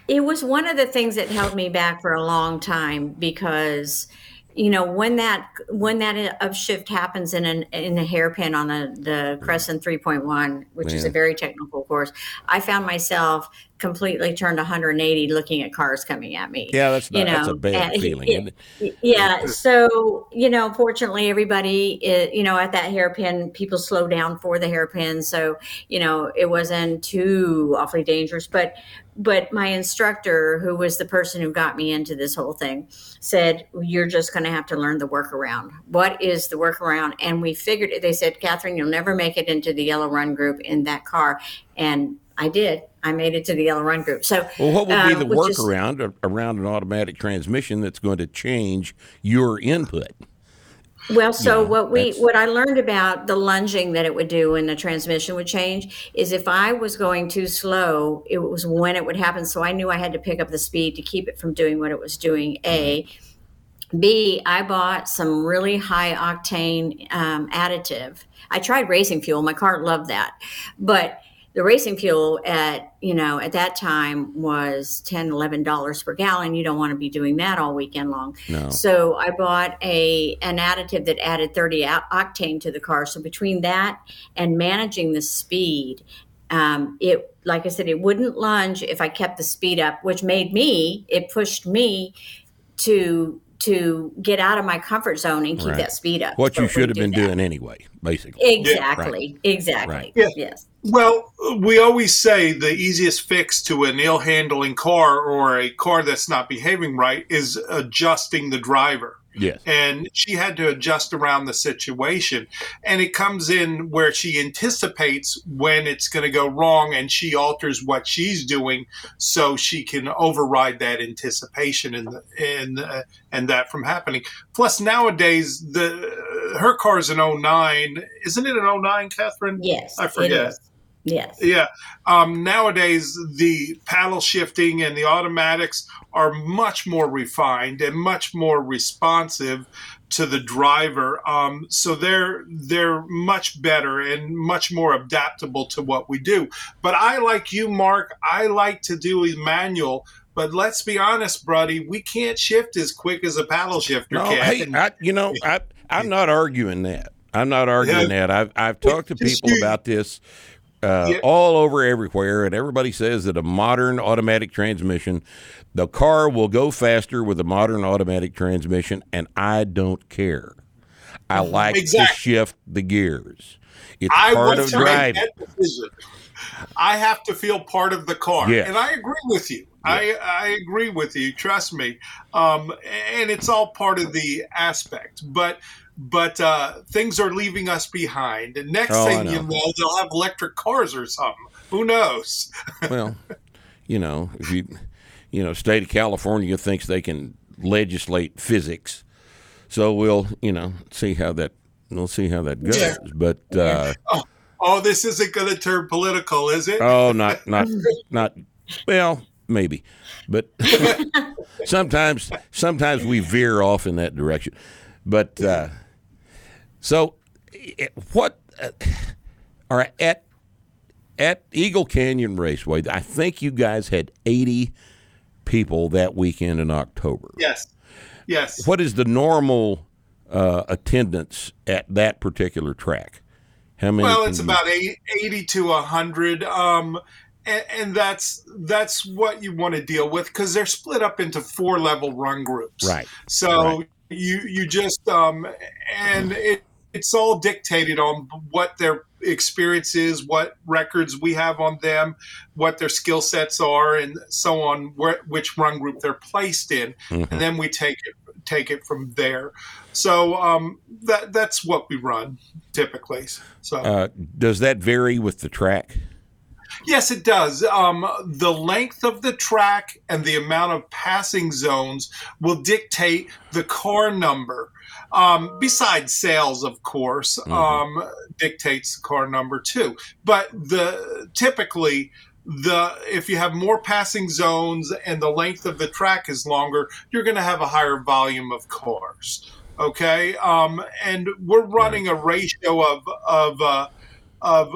it was one of the things that held me back for a long time because you know when that when that upshift happens in an in a hairpin on a, the Cresson 3.1, which is a very technical course, I found myself completely turned 180 looking at cars coming at me. yeah, that's you not, that's a know, bad and- feeling. Isn't it? yeah. So, you know, fortunately, everybody, i- you know, at that hairpin, people slow down for the hairpin. So, you know, it wasn't too awfully dangerous. But, but my instructor, who was the person who got me into this whole thing, said, You're just going to have to learn the workaround. What is the workaround? And we figured it. They said, Catherine, you'll never make it into the yellow run group in that car. And I did. I made it to the yellow run group. So, Well, what would be um, the is- workaround a- around an automatic transmission that's going to change your input? Well, so know, what we what I learned about the lunging that it would do when the transmission would change is if I was going too slow, it was when it would happen. So I knew I had to pick up the speed to keep it from doing what it was doing. A, B, I bought some really high octane um, additive. I tried racing fuel. My car loved that, but the racing fuel at you know at that time was 10 11 dollars per gallon. You don't want to be doing that all weekend long. No. so i bought a an additive that added 30 octane to the car. So between that and managing the speed um, it like i said it wouldn't lunge if i kept the speed up which made me it pushed me to to get out of my comfort zone and keep Right. that speed up What So you should have wouldn't been that. doing anyway, basically. exactly exactly Right. Yeah. yes Well, we always say the easiest fix to an ill handling car or a car that's not behaving right is adjusting the driver. Yes. And she had to adjust around the situation. And it comes in where she anticipates when it's going to go wrong and she alters what she's doing so she can override that anticipation and, and, uh, and that from happening. Plus, nowadays, the her car's an 09. Isn't it an 09, Catherine? yes I it forget. Is. yes Yeah. Um, nowadays, the paddle shifting and the automatics are much more refined and much more responsive to the driver. Um, so they're they're much better and much more adaptable to what we do. But I like you, Mark. I like to do a manual. But let's be honest, Buddy, we can't shift as quick as a paddle shifter No, can. hey, I, you know, I, I'm not arguing that. I'm not arguing Yeah. that. I've I've talked to Just people you- about this uh, all over everywhere, and everybody says that a modern automatic transmission, the car will go faster with a modern automatic transmission, and I don't care. I like to shift the gears. It's I part of driving. I have to feel part of the car, Yes. and I agree with you. I, I agree with you. Trust me, um, and it's all part of the aspect. But but uh, things are leaving us behind, and next Oh, thing you know. know, they'll have electric cars or something. Who knows? [LAUGHS] well, you know, if you, you know, state of California thinks they can legislate physics, so we'll, you know, see how that we'll see how that goes. Yeah. But uh, Oh, this isn't going to turn political, is it? oh, [LAUGHS] not not not well, maybe, but [LAUGHS] sometimes sometimes we veer off in that direction. But uh, so, eh, what uh, are at at Eagle Canyon Raceway? I think you guys had eighty people that weekend in October. yes, yes. What is the normal uh, attendance at that particular track? How many? Well, it's about eight- 80 to 100. Um, and, and that's that's what you want to deal with because they're split up into four level run groups. Right. So Right. you you just um, and it it's all dictated on what their experience is, what records we have on them, what their skill sets are, and so on. Where, which run group they're placed in, Mhm. and then we take it take it from there. So um, that that's what we run typically. So. Uh, does that vary with the track? Yes, it does. Um, the length of the track and the amount of passing zones will dictate the car number. Um, besides sales, of course, um, dictates car number two. But the typically the if you have more passing zones and the length of the track is longer, you're going to have a higher volume of cars. Okay, um, and we're running a ratio of of uh, of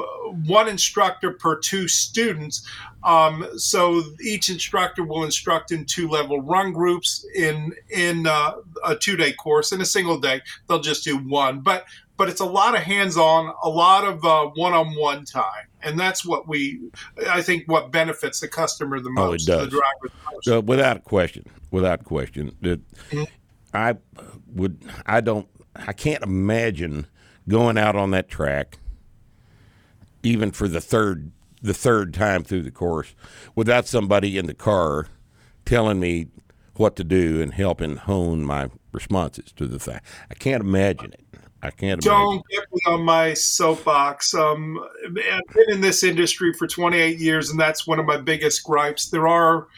one instructor per two students. Um, so each instructor will instruct in two level run groups in in uh, a two day course. In a single day, they'll just do one. But but it's a lot of hands on, a lot of one on one time, and that's what we I think what benefits the customer the most. Oh, it does. So without question, without question, that mm-hmm. I would I don't I can't imagine going out on that track even for the third the third time through the course without somebody in the car telling me what to do and helping hone my responses to the thing. I can't imagine it. I can't. Don't get me on my soapbox. Um, I've been in this industry for 28 years, and that's one of my biggest gripes. There are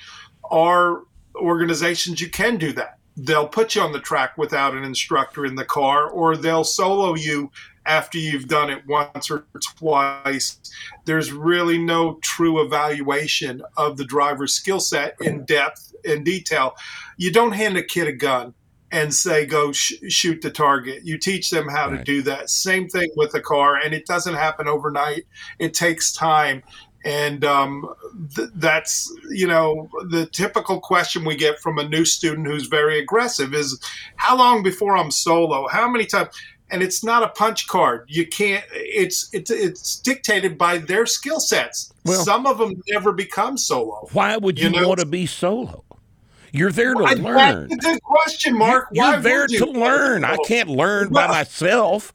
are organizations you can do that. They'll put you on the track without an instructor in the car, or they'll solo you after you've done it once or twice. There's really no true evaluation of the driver's skill set in depth and detail. You don't hand a kid a gun and say go sh- shoot the target. You teach them how right. to do that. Same thing with a car, and it doesn't happen overnight. It takes time. And um, th- that's, you know, the typical question we get from a new student who's very aggressive is, How long before I'm solo? How many times? And it's not a punch card. You can't. It's it's it's dictated by their skill sets. Well, Some of them never become solo. Why would you, you know? want to be solo? You're there to well, learn. That's a good question, Mark. You're, you're there to learn. I can't learn by myself.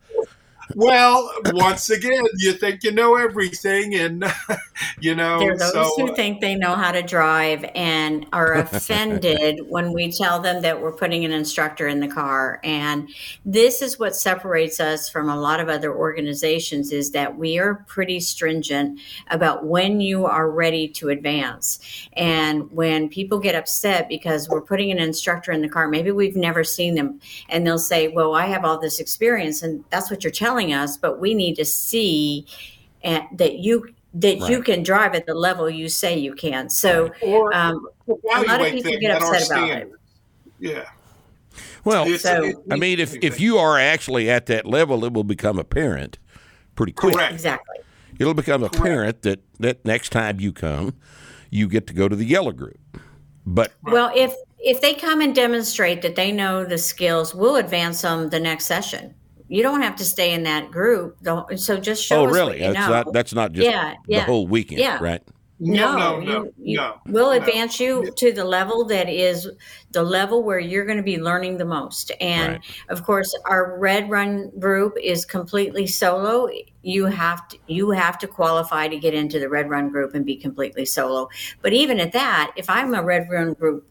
Well, once again, you think you know everything, and [LAUGHS] you know. There are those so, who uh, think they know how to drive and are [LAUGHS] offended when we tell them that we're putting an instructor in the car. And this is what separates us from a lot of other organizations: is that we are pretty stringent about when you are ready to advance. And when people get upset because we're putting an instructor in the car, maybe we've never seen them, and they'll say, "Well, I have all this experience," and that's what you're telling telling us, but we need to see and, that you that right. you can drive at the level you say you can. So or, um, a lot of people get upset about it. Yeah. Well, so, I mean, if, if you are actually at that level, it will become apparent pretty quick. Correct. Exactly. It'll become Correct. apparent that, that next time you come, you get to go to the yellow group. But well, if if they come and demonstrate that they know the skills, we'll advance them the next session you don't have to stay in that group. So just show. Oh, really? that's know. not that's not just yeah, yeah, the whole weekend, yeah. right? No, no, no, you, you, no We'll advance you to the level that is the level where you're going to be learning the most. And right. of course, our Red Run group is completely solo. You have to you have to qualify to get into the Red Run group and be completely solo. But even at that, if I'm a Red Run group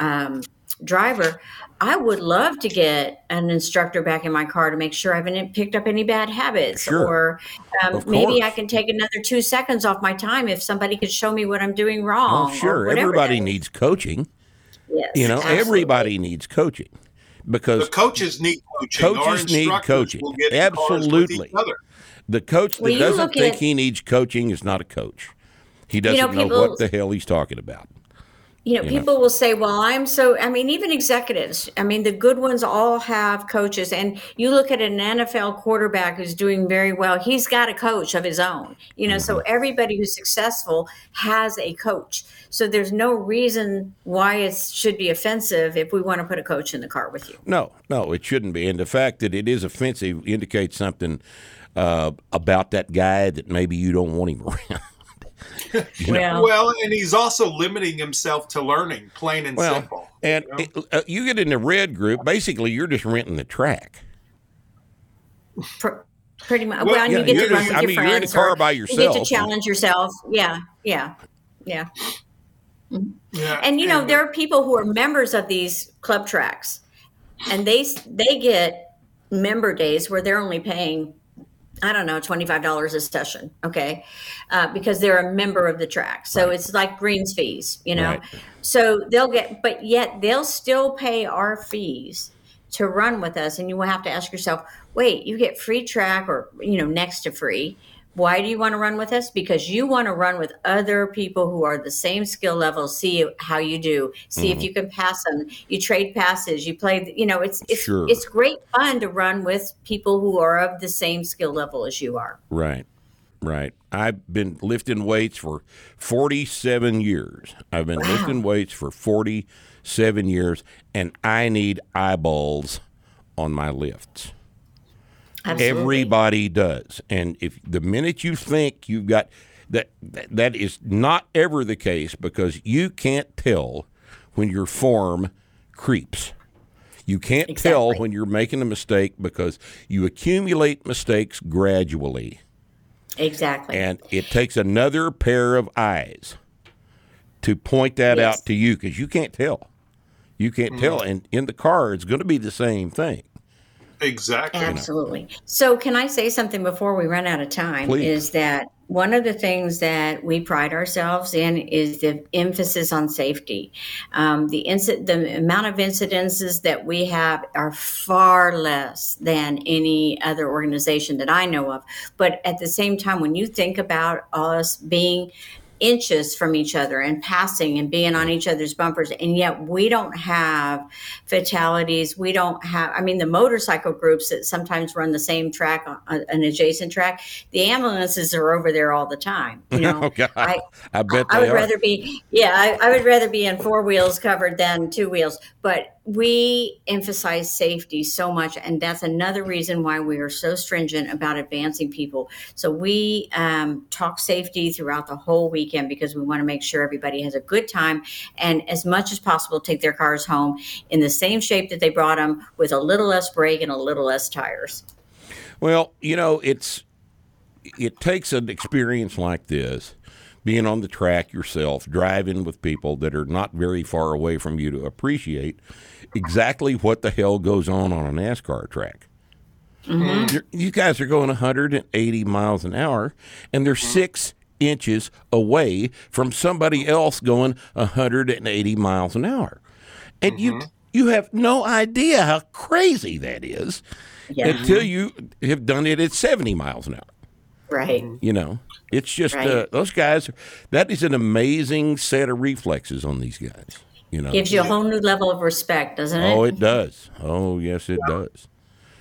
um, driver, I would love to get an instructor back in my car to make sure I haven't picked up any bad habits, sure. or um, maybe I can take another two seconds off my time if somebody could show me what I'm doing wrong. Oh, sure, everybody needs coaching. Yes, you know, absolutely. everybody needs coaching because the coaches need coaching. Coaches need coaching. Absolutely. The coach that well, doesn't think at, he needs coaching is not a coach. He doesn't you know, know what the hell he's talking about you know, you people know. will say, well, I'm so, I mean, even executives, I mean, the good ones all have coaches. And you look at an NFL quarterback who's doing very well, he's got a coach of his own, you know, mm-hmm. so everybody who's successful has a coach. So there's no reason why it should be offensive if we want to put a coach in the car with you. No, no, it shouldn't be. And the fact that it is offensive indicates something uh, about that guy that maybe you don't want him [LAUGHS] around [LAUGHS] well, well, and he's also limiting himself to learning, plain and well, simple. And you, know? uh, you get in the red group, basically, you're just renting the track. pretty much. Well, well yeah, you get to run with I your mean, friends. You're in the car by yourself. You get to challenge yourself. Yeah, yeah, yeah. Yeah, and you know and, there are people who are members of these club tracks, and they they get member days where they're only paying I don't know, $25 a session. Okay. Uh, because they're a member of the track. So right. it's like greens fees, you know? Right. So they'll get, but yet they'll still pay our fees to run with us. And you will have to ask yourself, wait, you get free track or, you know, next to free, Why do you want to run with us? Because you want to run with other people who are the same skill level. See how you do. See Mm-hmm. if you can pass them. You trade passes. You play. You know, it's it's Sure. it's great fun to run with people who are of the same skill level as you are. Right, right. I've been lifting weights for 47 years. I've been lifting weights for 47 years, and I need eyeballs on my lifts. Absolutely. Everybody does. And if the minute you think you've got that, that, that is not ever the case because you can't tell when your form creeps. You can't tell when you're making a mistake because you accumulate mistakes gradually. Exactly. And it takes another pair of eyes to point that Yes. out to you because you can't tell. You can't tell. Mm-hmm. And in the car, it's going to be the same thing. Exactly. Absolutely. So, can I say something before we run out of time? Please. Is that one of the things that we pride ourselves in is the emphasis on safety. Um, the inci- the amount of incidences that we have are far less than any other organization that I know of. But at the same time, when you think about us being inches from each other and passing and being on each other's bumpers and yet we don't have fatalities we don't have i mean the motorcycle groups that sometimes run the same track on an adjacent track the ambulances are over there all the time you know [LAUGHS] Oh, God. I, I bet I they would are. rather be, yeah, I, I would rather be in four wheels covered than two wheels. But we emphasize safety so much, and that's another reason why we are so stringent about advancing people. So we um, talk safety throughout the whole weekend because we want to make sure everybody has a good time and, as much as possible, take their cars home in the same shape that they brought them, with a little less brake and a little less tires. Well, you know, it's it takes an experience like this, being on the track yourself, driving with people that are not very far away from you to appreciate exactly what the hell goes on on a NASCAR track. Mm-hmm. You're- You guys are going 180 miles an hour, and they're mm-hmm. six inches away from somebody else going 180 miles an hour, and you mm-hmm. you have no idea how crazy that is Yeah. until you have done it at 70 miles an hour. Right. You know, it's just uh, those guys. That is an amazing set of reflexes on these guys. You know, Gives you a whole new level of respect, doesn't it? oh, it does. Oh, yes, it does.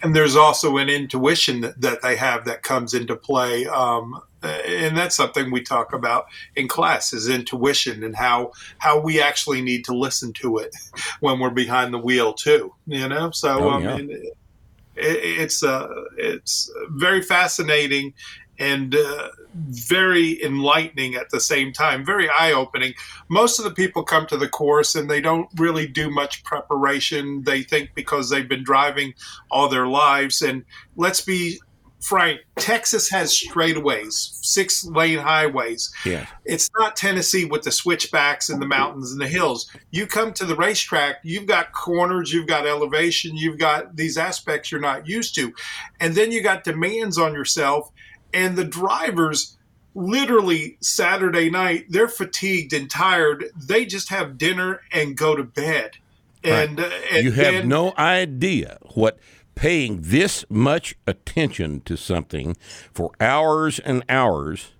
and there's also an intuition that, that they have that comes into play um, and that's something we talk about in class is intuition and how how we actually need to listen to it [LAUGHS] when we're behind the wheel too you know so Oh, yeah. mean, it, it's uh, it's very fascinating and uh, very enlightening at the same time, very eye opening. Most of the people come to the course and they don't really do much preparation. They think because they've been driving all their lives. And let's be frank, Texas has straightaways, six lane highways. Yeah. It's not Tennessee with the switchbacks and the mountains and the hills. You come to the racetrack, you've got corners, you've got elevation, you've got these aspects you're not used to. And then you got demands on yourself. And the drivers, literally Saturday night, they're fatigued and tired. They just have dinner and go to bed. And, uh, and you have then- no idea what paying this much attention to something for hours and hours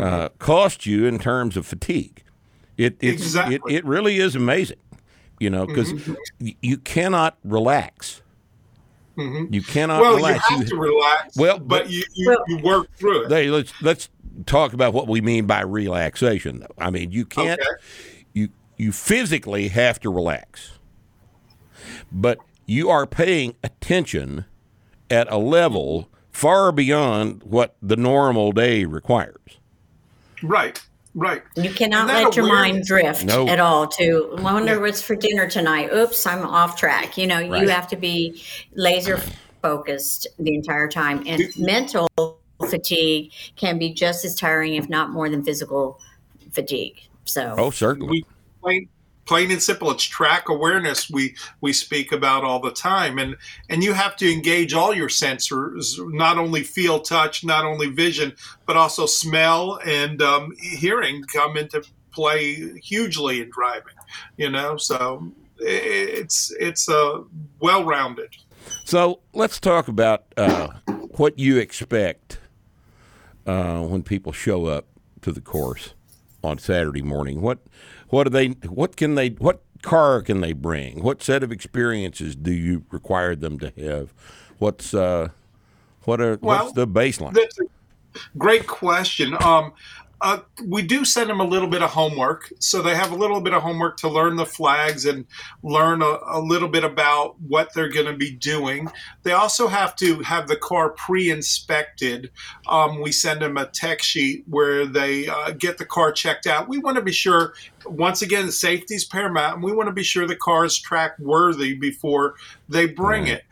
uh, cost you in terms of fatigue. It Exactly. it it really is amazing, you know, because you cannot relax. Mm-hmm. You cannot well, relax. you have to relax. Well, but, but- you, you, Well- you work through it. Hey, let's let's talk about what we mean by relaxation. Though I mean you can't Okay. you you physically have to relax, but you are paying attention at a level far beyond what the normal day requires. Right, right. You cannot let your mind drift No. at all to wonder what's for dinner tonight. Oops, I'm off track. You know, Right. you have to be laser focused the entire time. And mental fatigue can be just as tiring, if not more than physical fatigue. So, Oh, certainly. we plain, and simple. It's track awareness we we speak about all the time. And and you have to engage all your sensors not only feel touch not only vision but also smell and um, hearing come into play hugely in driving you know? So it's it's uh, well rounded So let's talk about uh, what you expect uh, when people show up to the course on Saturday morning? What what do they what can they what car can they bring? What set of experiences do you require them to have? What's uh, what are Well, what's the baseline? That's a great question. Um, uh, we do send them a little bit of homework, so they have a little bit of homework to learn the flags and learn a, a little bit about what they're going to be doing. They also have to have the car pre-inspected. Um, we send them a tech sheet where they uh, get the car checked out. We want to be sure, once again, safety is paramount, and we want to be sure the car is track worthy before they bring it.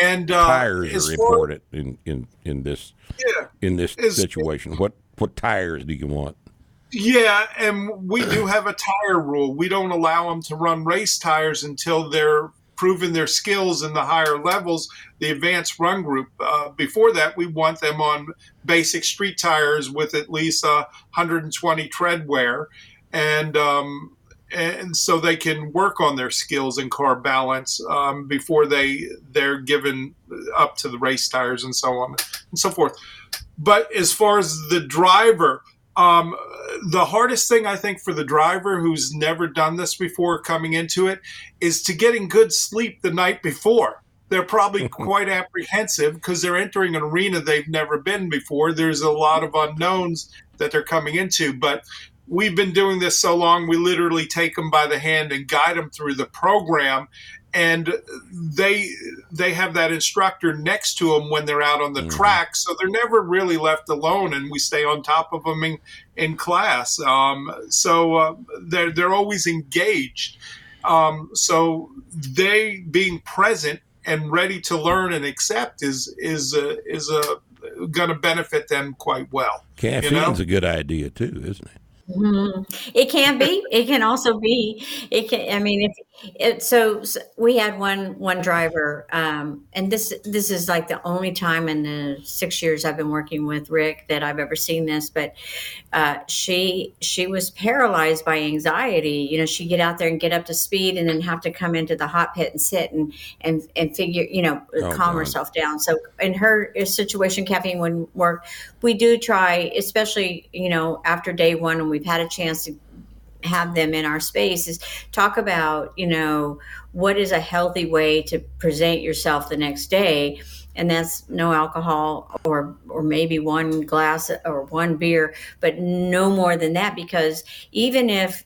And uh, tires are important in, in, in this Yeah. in this Is- situation. What what tires do you want? Yeah, and we do [CLEARS THROAT] have a tire rule. We don't allow them to run race tires until they're proven their skills in the higher levels, the advanced run group. Uh, before that, we want them on basic street tires with at least uh, 120 tread wear, and um, and so they can work on their skills and car balance um, before they they're given up to the race tires and so on and so forth. But as far as the driver, um, the hardest thing I think for the driver who's never done this before coming into it is to getting good sleep the night before. They're probably [LAUGHS] quite apprehensive because they're entering an arena they've never been before. There's a lot of unknowns that they're coming into, but we've been doing this so long, we literally take them by the hand and guide them through the program. And they they have that instructor next to them when they're out on the track, so they're never really left alone, and we stay on top of them in, in class. Um, so uh, they're they're always engaged. Um, so they being present and ready to learn and accept is is uh, is uh, going to benefit them quite well. Caffeine's a good idea too, isn't it? It can be. It can also be. It can. I mean, if it. So, so we had one one driver, um, and this this is like the only time in the six years I've been working with Rick that I've ever seen this. But uh, she she was paralyzed by anxiety. You know, she'd get out there and get up to speed, and then have to come into the hot pit and sit and and and figure. You know, calm God. herself down. So in her situation, caffeine wouldn't work. We do try, especially you know after day one, and we've had a chance to have them in our space is talk about you know what is a healthy way to present yourself the next day. And that's no alcohol or or maybe one glass or one beer but no more than that because even if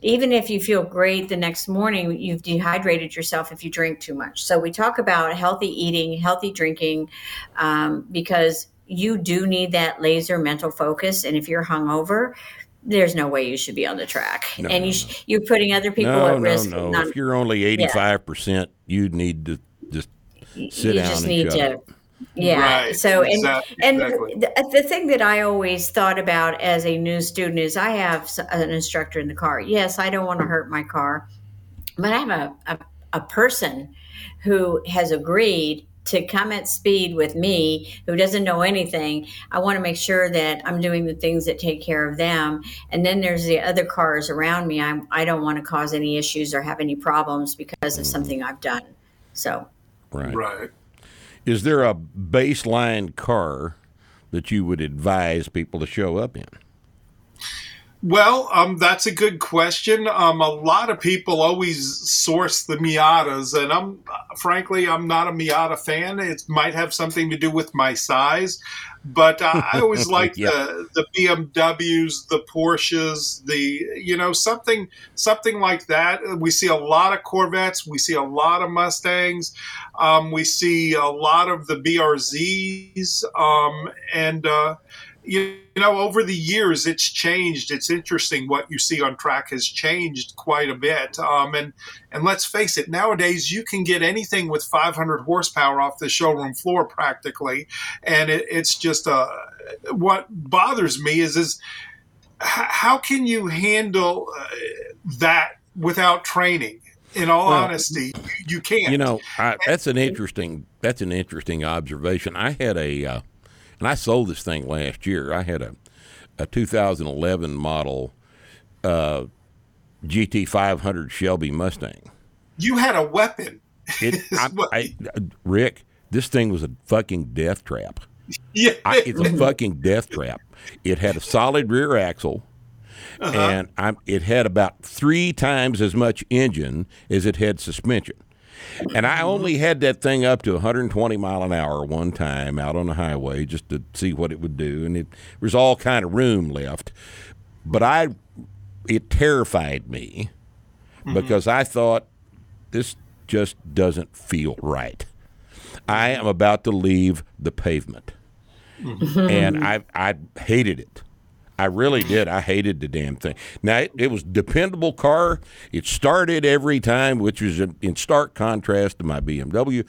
even if you feel great the next morning you've dehydrated yourself if you drink too much. So we talk about healthy eating healthy drinking um, because you do need that laser mental focus. And if you're hungover there's no way you should be on the track. No, and you no, sh- you're putting other people no, at no, risk no. not- if you're only eighty-five percent, you need to just sit you down just and need shut to up. yeah. Right, so and exact- and the, uh, the thing that i always thought about as a new student is i have an instructor in the car. Yes i don't want to hurt my car but i have a, a, a person who has agreed to come at speed with me who doesn't know anything i want to make sure that i'm doing the things that take care of them and then there's the other cars around me I'm, i don't want to cause any issues or have any problems because of something i've done so Right. Right. Is there a baseline car that you would advise people to show up in? Well, um, that's a good question. Um, a lot of people always source the Miatas, and I'm frankly I'm not a Miata fan. It might have something to do with my size, but uh, I always [LAUGHS] like Yeah. the the BMWs, the Porsches, the you know something something like that. We see a lot of Corvettes, we see a lot of Mustangs, um, we see a lot of the BRZs, um, and uh, you know over the years it's changed. It's interesting what you see on track has changed quite a bit. Um, and and let's face it nowadays you can get anything with 500 horsepower off the showroom floor practically. And it, it's just uh, what bothers me is is how can you handle uh, that without training? In all Well, honesty you can't. You know, I, that's an interesting that's an interesting observation. I had a uh, and I sold this thing last year. I had a a 2011 model uh, GT500 Shelby Mustang. you had a weapon It, [LAUGHS] I, I, Rick, this thing was a fucking death trap. [LAUGHS] Yeah. I, it's a fucking death trap. It had a solid rear axle, and I'm, it had about three times as much engine as it had suspension. And I only had that thing up to 120 mile an hour one time out on the highway just to see what it would do, and it there was all kind of room left. But I, it terrified me mm-hmm. because I thought this just doesn't feel right. I am about to leave the pavement, mm-hmm. and I I hated it. I really did. I hated the damn thing. Now it, it was dependable car. It started every time, which was in stark contrast to my BMW,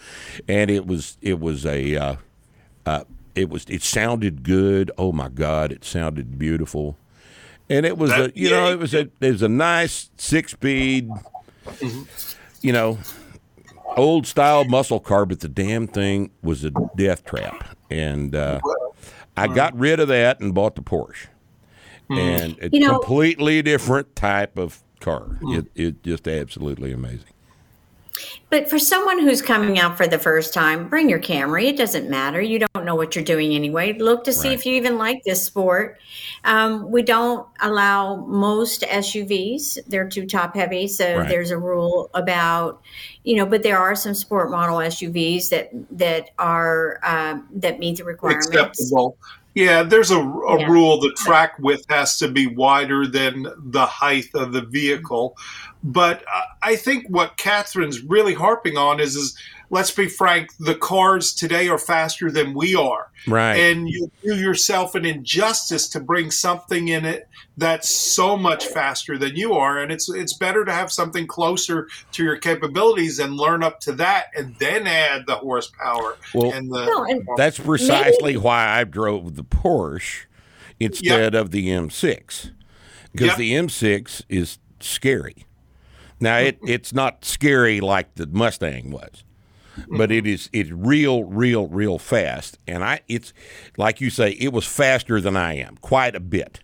and it was it was a uh, uh, it was it sounded good. Oh my God, it sounded beautiful, and it was a That- you know it was a it was a nice six speed, you know, old style muscle car, but the damn thing was a death trap, and uh, I got rid of that and bought the Porsche, and it's a You know- completely different type of car. It it just absolutely amazing. But for someone who's coming out for the first time, bring your Camry. It doesn't matter. You don't know what you're doing anyway. Look to see Right. if you even like this sport. Um, we don't allow most SUVs; they're too top heavy. So Right. there's a rule about, you know. But there are some sport model SUVs that that are um, that meet the requirements. acceptable. Yeah, there's a, a Yeah. rule the track width has to be wider than the height of the vehicle. But uh, I think what Catherine's really harping on is, is let's be frank, the cars today are faster than we are. Right. And you do yourself an injustice to bring something in it that's so much faster than you are. And it's it's better to have something closer to your capabilities and learn up to that and then add the horsepower Well, and the Well, and- That's precisely why I drove the Porsche instead of the M6 because Yep. the M6 is scary. Now it, it's not scary like the Mustang was, but it is it's real, real, real fast. And I it's like you say, it was faster than I am quite a bit.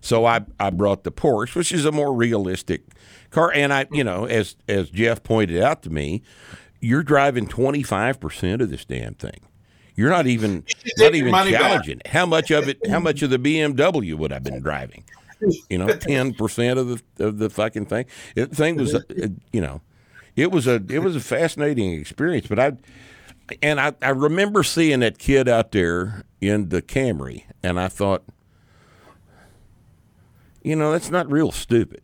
So I I brought the Porsche, which is a more realistic car. And I you know as as Jeff pointed out to me, you're driving twenty five percent of this damn thing. You're not even not even money back. challenging. How much of it? How much of the BMW would I have been driving? You know, [LAUGHS] ten percent of the of the fucking thing. The thing was, uh, you know, it was a it was a fascinating experience. But I and I, I remember seeing that kid out there in the Camry, and I thought, you know, that's not real stupid.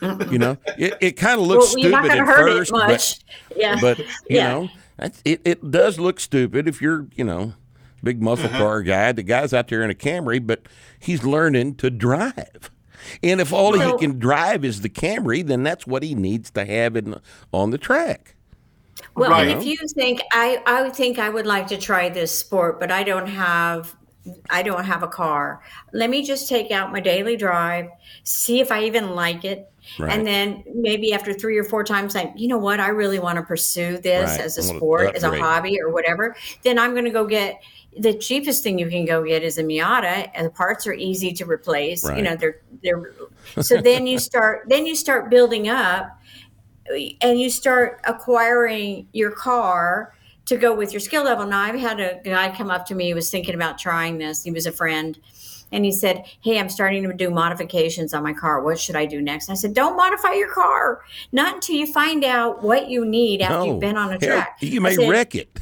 You know, it, it kind of looks Well, stupid at hurt first, it much. yeah. but [LAUGHS] but you Yeah. know, that's, it it does look stupid if you're you know big muscle Uh-huh. car guy. The guy's out there in a Camry, but he's learning to drive. And if all he can drive is the Camry, then that's what he needs to have in, on the track. Well, Right. if you think I, I would think I would like to try this sport, but I don't have, I don't have a car. Let me just take out my daily drive, see if I even like it, Right. and then maybe after three or four times, like you know what, I really want to pursue this Right. as a sport, as a hobby, or whatever. Then I'm going to go get. The cheapest thing you can go get is a Miata, and the parts are easy to replace. Right. You know, they're they're. So then you start then you start building up and you start acquiring your car to go with your skill level. Now, I've had a guy come up to me who was thinking about trying this. He was a friend. And he said, Hey, I'm starting to do modifications on my car. What should I do next? I said, Don't modify your car. Not until you find out what you need after No. you've oh, been on a Oh, Hell, track. you may said, wreck it.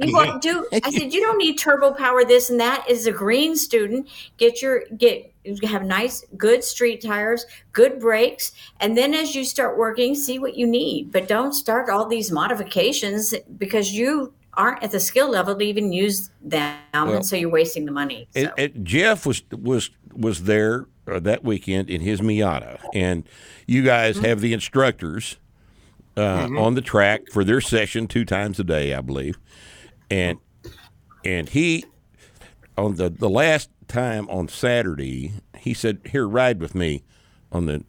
you want [LAUGHS] do I said you don't need turbo power this and that. As a green student, get your get have nice good street tires, good brakes, and then as you start working, see what you need. But don't start all these modifications because you aren't at the skill level to even use them, and so you're wasting the money. So. It, it, Jeff was was was there uh, that weekend in his Miata, and you guys Mm-hmm. have the instructors uh, on the track for their session two times a day, I believe, and and he on the the last time on Saturday, he said, "Here, ride with me on the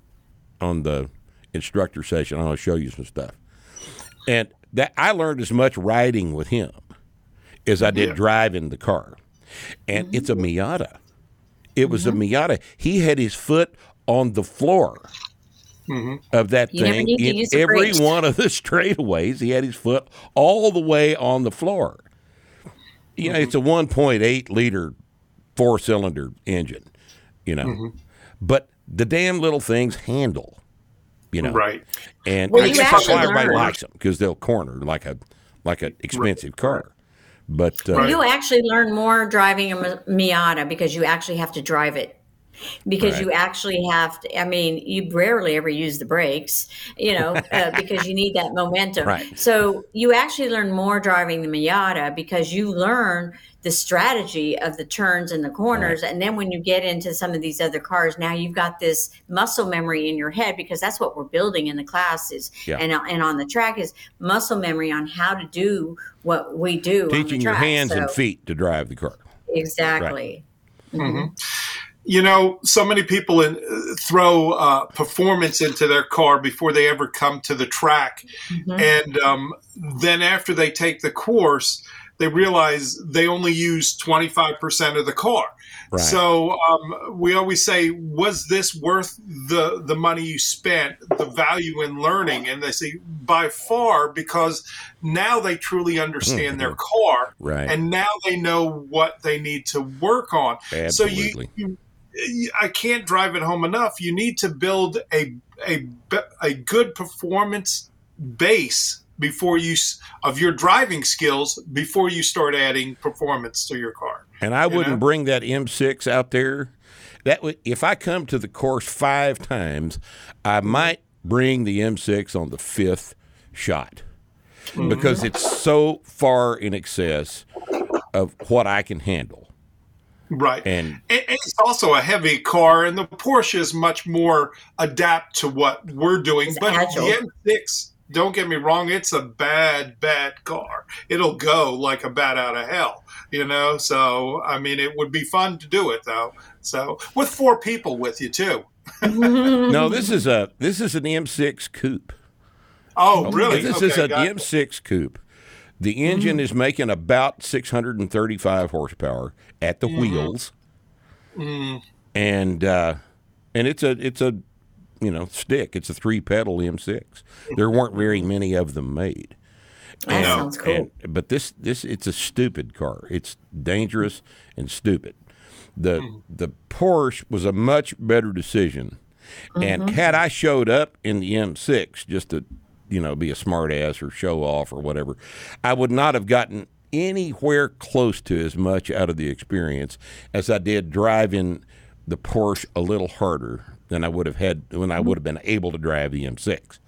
on the instructor session. I'll show you some stuff." And that I learned as much riding with him as I did driving the car. And it's a mm-hmm. Miata. It was a mm-hmm. Miata. He had his foot on the floor mm-hmm. of that You never thing need to in use every brakes. one of the [LAUGHS] straightaways. He had his foot all the way on the floor. you know, it's a 1.8 liter four cylinder engine, you know, Mm-hmm. but the damn little things handle, you know, Right. And Well, I you guess that's why actually everybody learn. likes them because they'll corner like a like an expensive car. But uh, Right. You actually learn more driving a Miata because you actually have to drive it. Because Right. you actually have to, I mean, you rarely ever use the brakes, you know, [LAUGHS] uh, because you need that momentum. Right. So you actually learn more driving the Miata because you learn the strategy of the turns and the corners. And then when you get into some of these other cars, now you've got this muscle memory in your head because that's what we're building in the classes Yeah. and, uh, and on the track is muscle memory on how to do what we do. on the teaching your track. hands and feet to drive the car. Exactly. Mm-hmm. Mm-hmm. You know, so many people in, uh, throw uh, performance into their car before they ever come to the track, and um, then after they take the course, they realize they only use twenty five percent of the car. Right. So um, we always say, was this worth the the money you spent, the value in learning? And they say, by far, because now they truly understand their car, Right. and now they know what they need to work on. So Absolutely. you, you, I can't drive it home enough. You need to build a a a good performance base before you of your driving skills before you start adding performance to your car. And I wouldn't know? bring that M6 out there. That would if I come to the course five times, I mm-hmm. might bring the M6 on the fifth shot because mm-hmm. it's so far in excess of what I can handle. Right. And And it's also a heavy car, and the Porsche is much more adapt to what we're doing. But agile. the M6, don't get me wrong, it's a bad, bad car. It'll go like a bat out of hell, you know. So I mean, it would be fun to do it though. So with four people with you too. [LAUGHS] no, this is a this is an M6 coupe. Oh, really? This is Okay, a got it. M6 coupe. The engine mm-hmm. is making about 635 horsepower at the mm-hmm. wheels, mm-hmm. and uh, and it's a it's a you know stick. It's a three pedal M6. There weren't very many of them made. That sounds cool. And- but this this it's a stupid car. It's dangerous and stupid. The the Porsche was a much better decision. And had I showed up in the M6 just to you know be a smart ass or show off or whatever, I would not have gotten anywhere close to as much out of the experience as I did driving the Porsche a little harder than I would have had when I would have been able to drive the M6.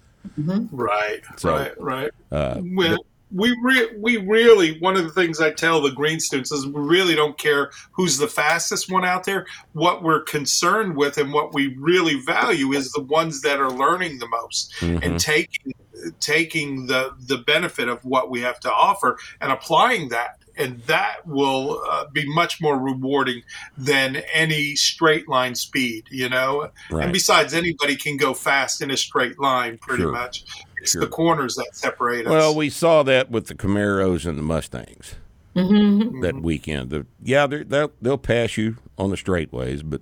Right, So, right, right. uh, well, we re- we really one of the things I tell the green students is we really don't care who's the fastest one out there. What we're concerned with and what we really value is the ones that are learning the most and mm-hmm. taking taking the the benefit of what we have to offer and applying that. And that will uh, be much more rewarding than any straight line speed, you know. Right. And besides, anybody can go fast in a straight line, pretty Sure. much. It's Sure. the corners that separate us. Well, we saw that with the Camaros and the Mustangs that weekend. The, yeah, they're, they'll they'll pass you on the straightaways, but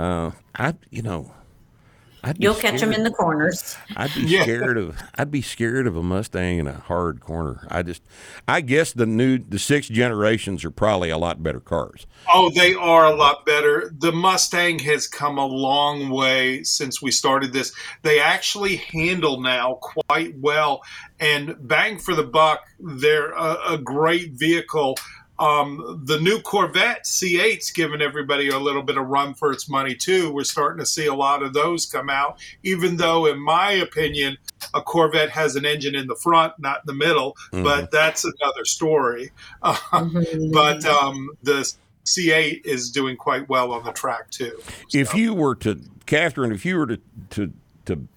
uh, I you know, I'd You'll catch them in the corners. I'd be Yeah. scared of I'd be scared of a Mustang in a hard corner. I just I guess the new the six generations are probably a lot better cars. Oh, they are a lot better. The Mustang has come a long way since we started this. They actually handle now quite well, and bang for the buck, they're a, a great vehicle. Um, the new Corvette C8's giving everybody a little bit of run for its money too. We're starting to see a lot of those come out, even though, in my opinion, a Corvette has an engine in the front, not in the middle. But that's another story. But um, the C8 is doing quite well on the track too. If you were to Catherine, if you were to to to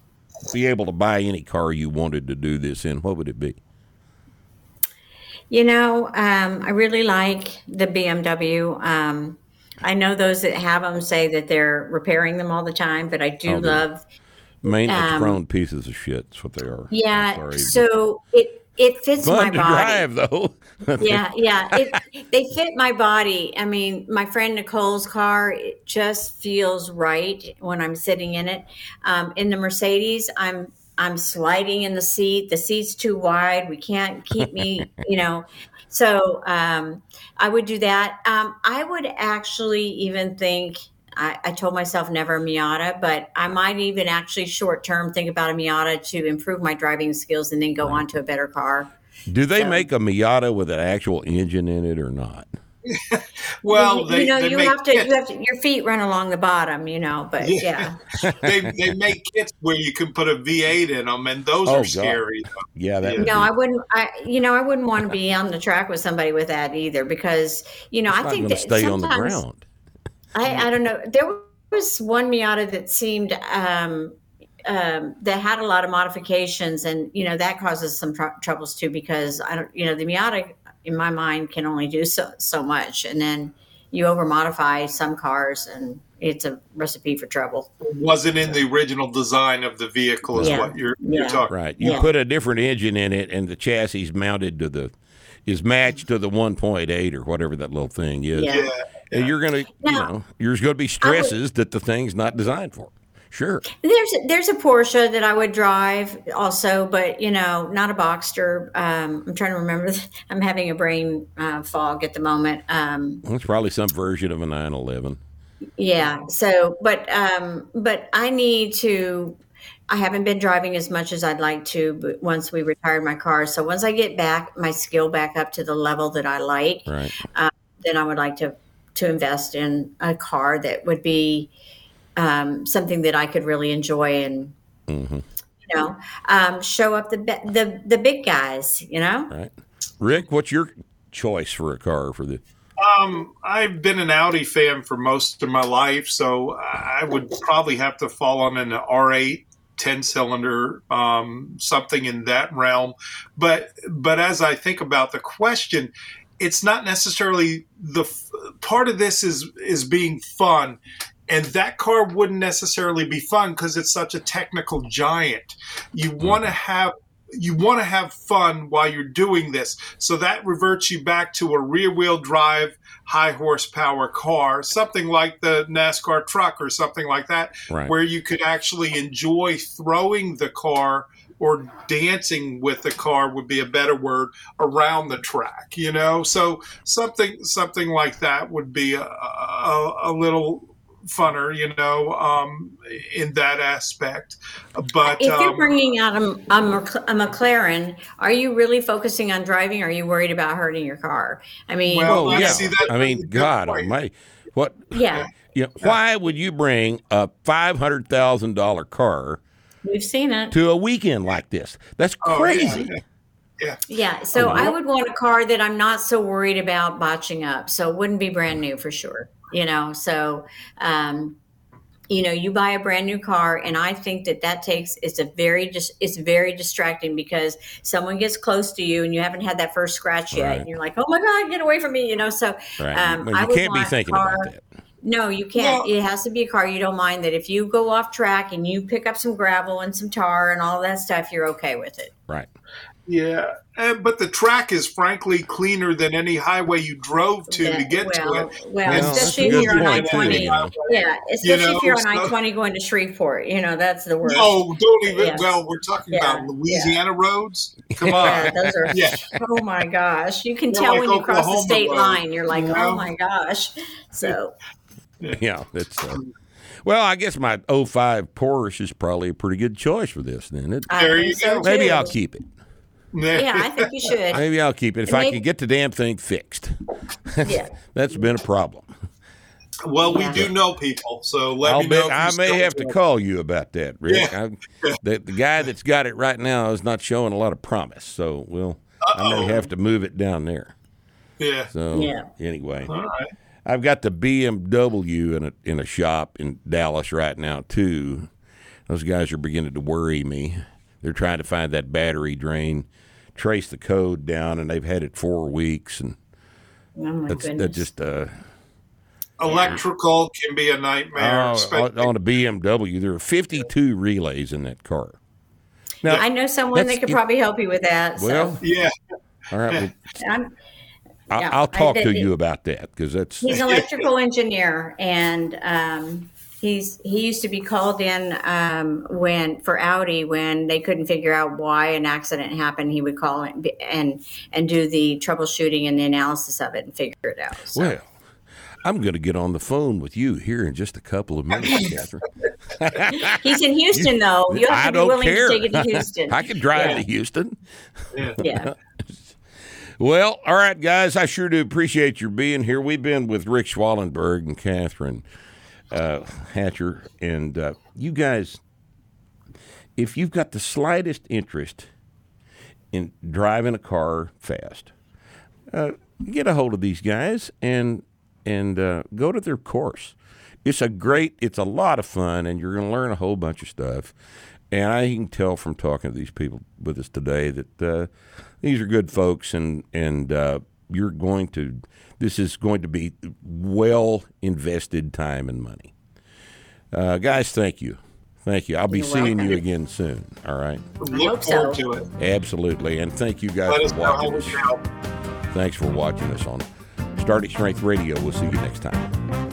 be able to buy any car you wanted to do this in, what would it be? You know, um, I really like the BMW. Um, I know those that have them say that they're repairing them all the time, but I do Oh, love. Maintenance Um, prone pieces of shit. That's what they are. Yeah, sorry. so it it fits fun my to body. drive though. [LAUGHS] yeah, yeah. It, they fit my body. I mean, my friend Nicole's car, it just feels right when I'm sitting in it. Um, in the Mercedes, I'm I'm sliding in the seat. The seat's too wide. We can't keep me, [LAUGHS] you know. So um, I would do that. Um, I would actually even think. I, I told myself never a Miata, but I might even actually short term think about a Miata to improve my driving skills and then go on to a better car. Do they So- make a Miata with an actual engine in it or not? [LAUGHS] Well, you, they, you know, they you make have to, kits. you have to, your feet run along the bottom, you know, but Yeah. yeah. [LAUGHS] they they make kits where you can put a V8 in them, and those Oh, are God. scary. Yeah, that Yeah. No, be- I wouldn't. I, you know, I wouldn't want to be on the track with somebody with that either, because you know, it's I think going to that stay on the ground. I, I don't know. There was one Miata that seemed um, um, that had a lot of modifications, and you know that causes some tr- troubles too. Because I don't, you know, the Miata in my mind can only do so so much, and then you over modify some cars, and it's a recipe for trouble. Wasn't in the original design of the vehicle, is Yeah. what you're, Yeah. you're talking. About. Right. You Yeah. put a different engine in it, and the chassis is mounted to the is matched to the 1.8 or whatever that little thing is. Yeah. Yeah. And you're gonna, you Now- know, there's going to be stresses that the thing's not designed for. Sure. There's there's a Porsche that I would drive also, but you know, not a Boxster. Um, I'm trying to remember. I'm having a brain uh, fog at the moment. Um, It's probably some version of a 911. yeah. So, but um, but I need to. I haven't been driving as much as I'd like to. But once we retired my car, so once I get back my skill back up to the level that I like, Right. then I would like to to invest in a car that would be um, something that I could really enjoy and Mm-hmm. you know um, show up the the the big guys. You know, Right. Rick, what's your choice for a car for the? Um, I've been an Audi fan for most of my life, so I would probably have to fall on an R8 10 cylinder, um, something in that realm. But but as I think about the question, it's not necessarily the f- part of this is is being fun. And that car wouldn't necessarily be fun because it's such a technical giant. You mm-hmm. want to have you want to have fun while you're doing this. So that reverts you back to a rear wheel drive, high horsepower car, something like the NASCAR truck or something like that, Right. where you could actually enjoy throwing the car or dancing with the car would be a better word around the track, you know? So something something like that would be a, a, a little funner, you know, um, in that aspect. But if you're um, bringing out a, a, McLaren, are you really focusing on driving? Or are you worried about hurting your car? I mean, Well, Oh I yeah. see that- I mean, God point. Almighty, what? [LAUGHS] yeah, You know, why would you bring a five hundred thousand dollar car we've seen it. to a weekend like this? That's Oh, yeah, crazy. yeah. Yeah, so Oh, I would want a car that I'm not so worried about botching up. So it wouldn't be brand new for sure. You know, so um, you know, you buy a brand new car, and I think that that takes it's a very just it's very distracting because someone gets close to you and you haven't had that first scratch yet, Right. and you're like, oh my god, get away from me, you know. So Right. um, Well, I you would can't be thinking car- about that. No, you can't. Well- it has to be a car you don't mind that if you go off track and you pick up some gravel and some tar and all that stuff, you're okay with it. Right. Yeah, and, but the track is frankly cleaner than any highway you drove to to get well, to it. Well, Well, that's especially a if you're on I twenty. Yeah, especially know, if you're on so- I twenty going to Shreveport. You know, that's the worst. No, don't even. Yeah. Well, we're talking Yeah, about Louisiana roads. Come on. Yeah, those are. Yeah. [LAUGHS] Oh my gosh! You can They're tell like when you cross the state roads, line. You're like, you oh my gosh! So Yeah, that's. Uh, well, I guess my 05 Porsche is probably a pretty good choice for this. Then it, There you go. maybe too. I'll keep it. Yeah, I think you [LAUGHS] should. Maybe I'll keep it if And I can get the damn thing fixed. Yeah. [LAUGHS] That's been a problem. Well, we Yeah. do know people, so let I'll me know. bet I may still have to call you about that, Rick. Yeah. I, the, the guy that's got it right now is not showing a lot of promise, so we'll I may have to move it down there. Yeah. So Yeah. anyway, All right. I've got the BMW in a in a shop in Dallas right now too. Those guys are beginning to worry me. They're trying to find that battery drain, trace the code down, and they've had it four weeks, and Oh my that's goodness! that just uh, Electrical can be a nightmare. especially- on, on a BMW. There are 52 relays in that car. Now, I know someone that could you- probably help you with that. So. well, yeah. all right, well, [LAUGHS] I'm, I, Yeah, I'll I- talk to you about that because that's he's an electrical engineer, and um, He's he used to be called in um, when for Audi when they couldn't figure out why an accident happened. He would call and and do the troubleshooting and the analysis of it and figure it out. So. Well, I'm going to get on the phone with you here in just a couple of minutes, [LAUGHS] Catherine. He's in Houston, though. You have to I be willing care. to take it to [LAUGHS] Houston. I can drive Yeah. to Houston. Yeah. [LAUGHS] Well, all right, guys. I sure do appreciate your being here. We've been with Rick Schwallenberg and Catherine uh, Hatcher, and uh, you guys, if you've got the slightest interest in driving a car fast, uh, get a hold of these guys and and uh, go to their course. It's a great, it's a lot of fun, and you're going to learn a whole bunch of stuff. And I can tell from talking to these people with us today that uh, these are good folks, and and uh, you're going to. This is going to be well invested time and money. Uh, guys, thank you, thank you. I'll be You're seeing you again soon. All right, Look forward so. to it. absolutely, and thank you guys Let for watching us. Thanks for watching us on Starting Strength Radio. We'll see you next time.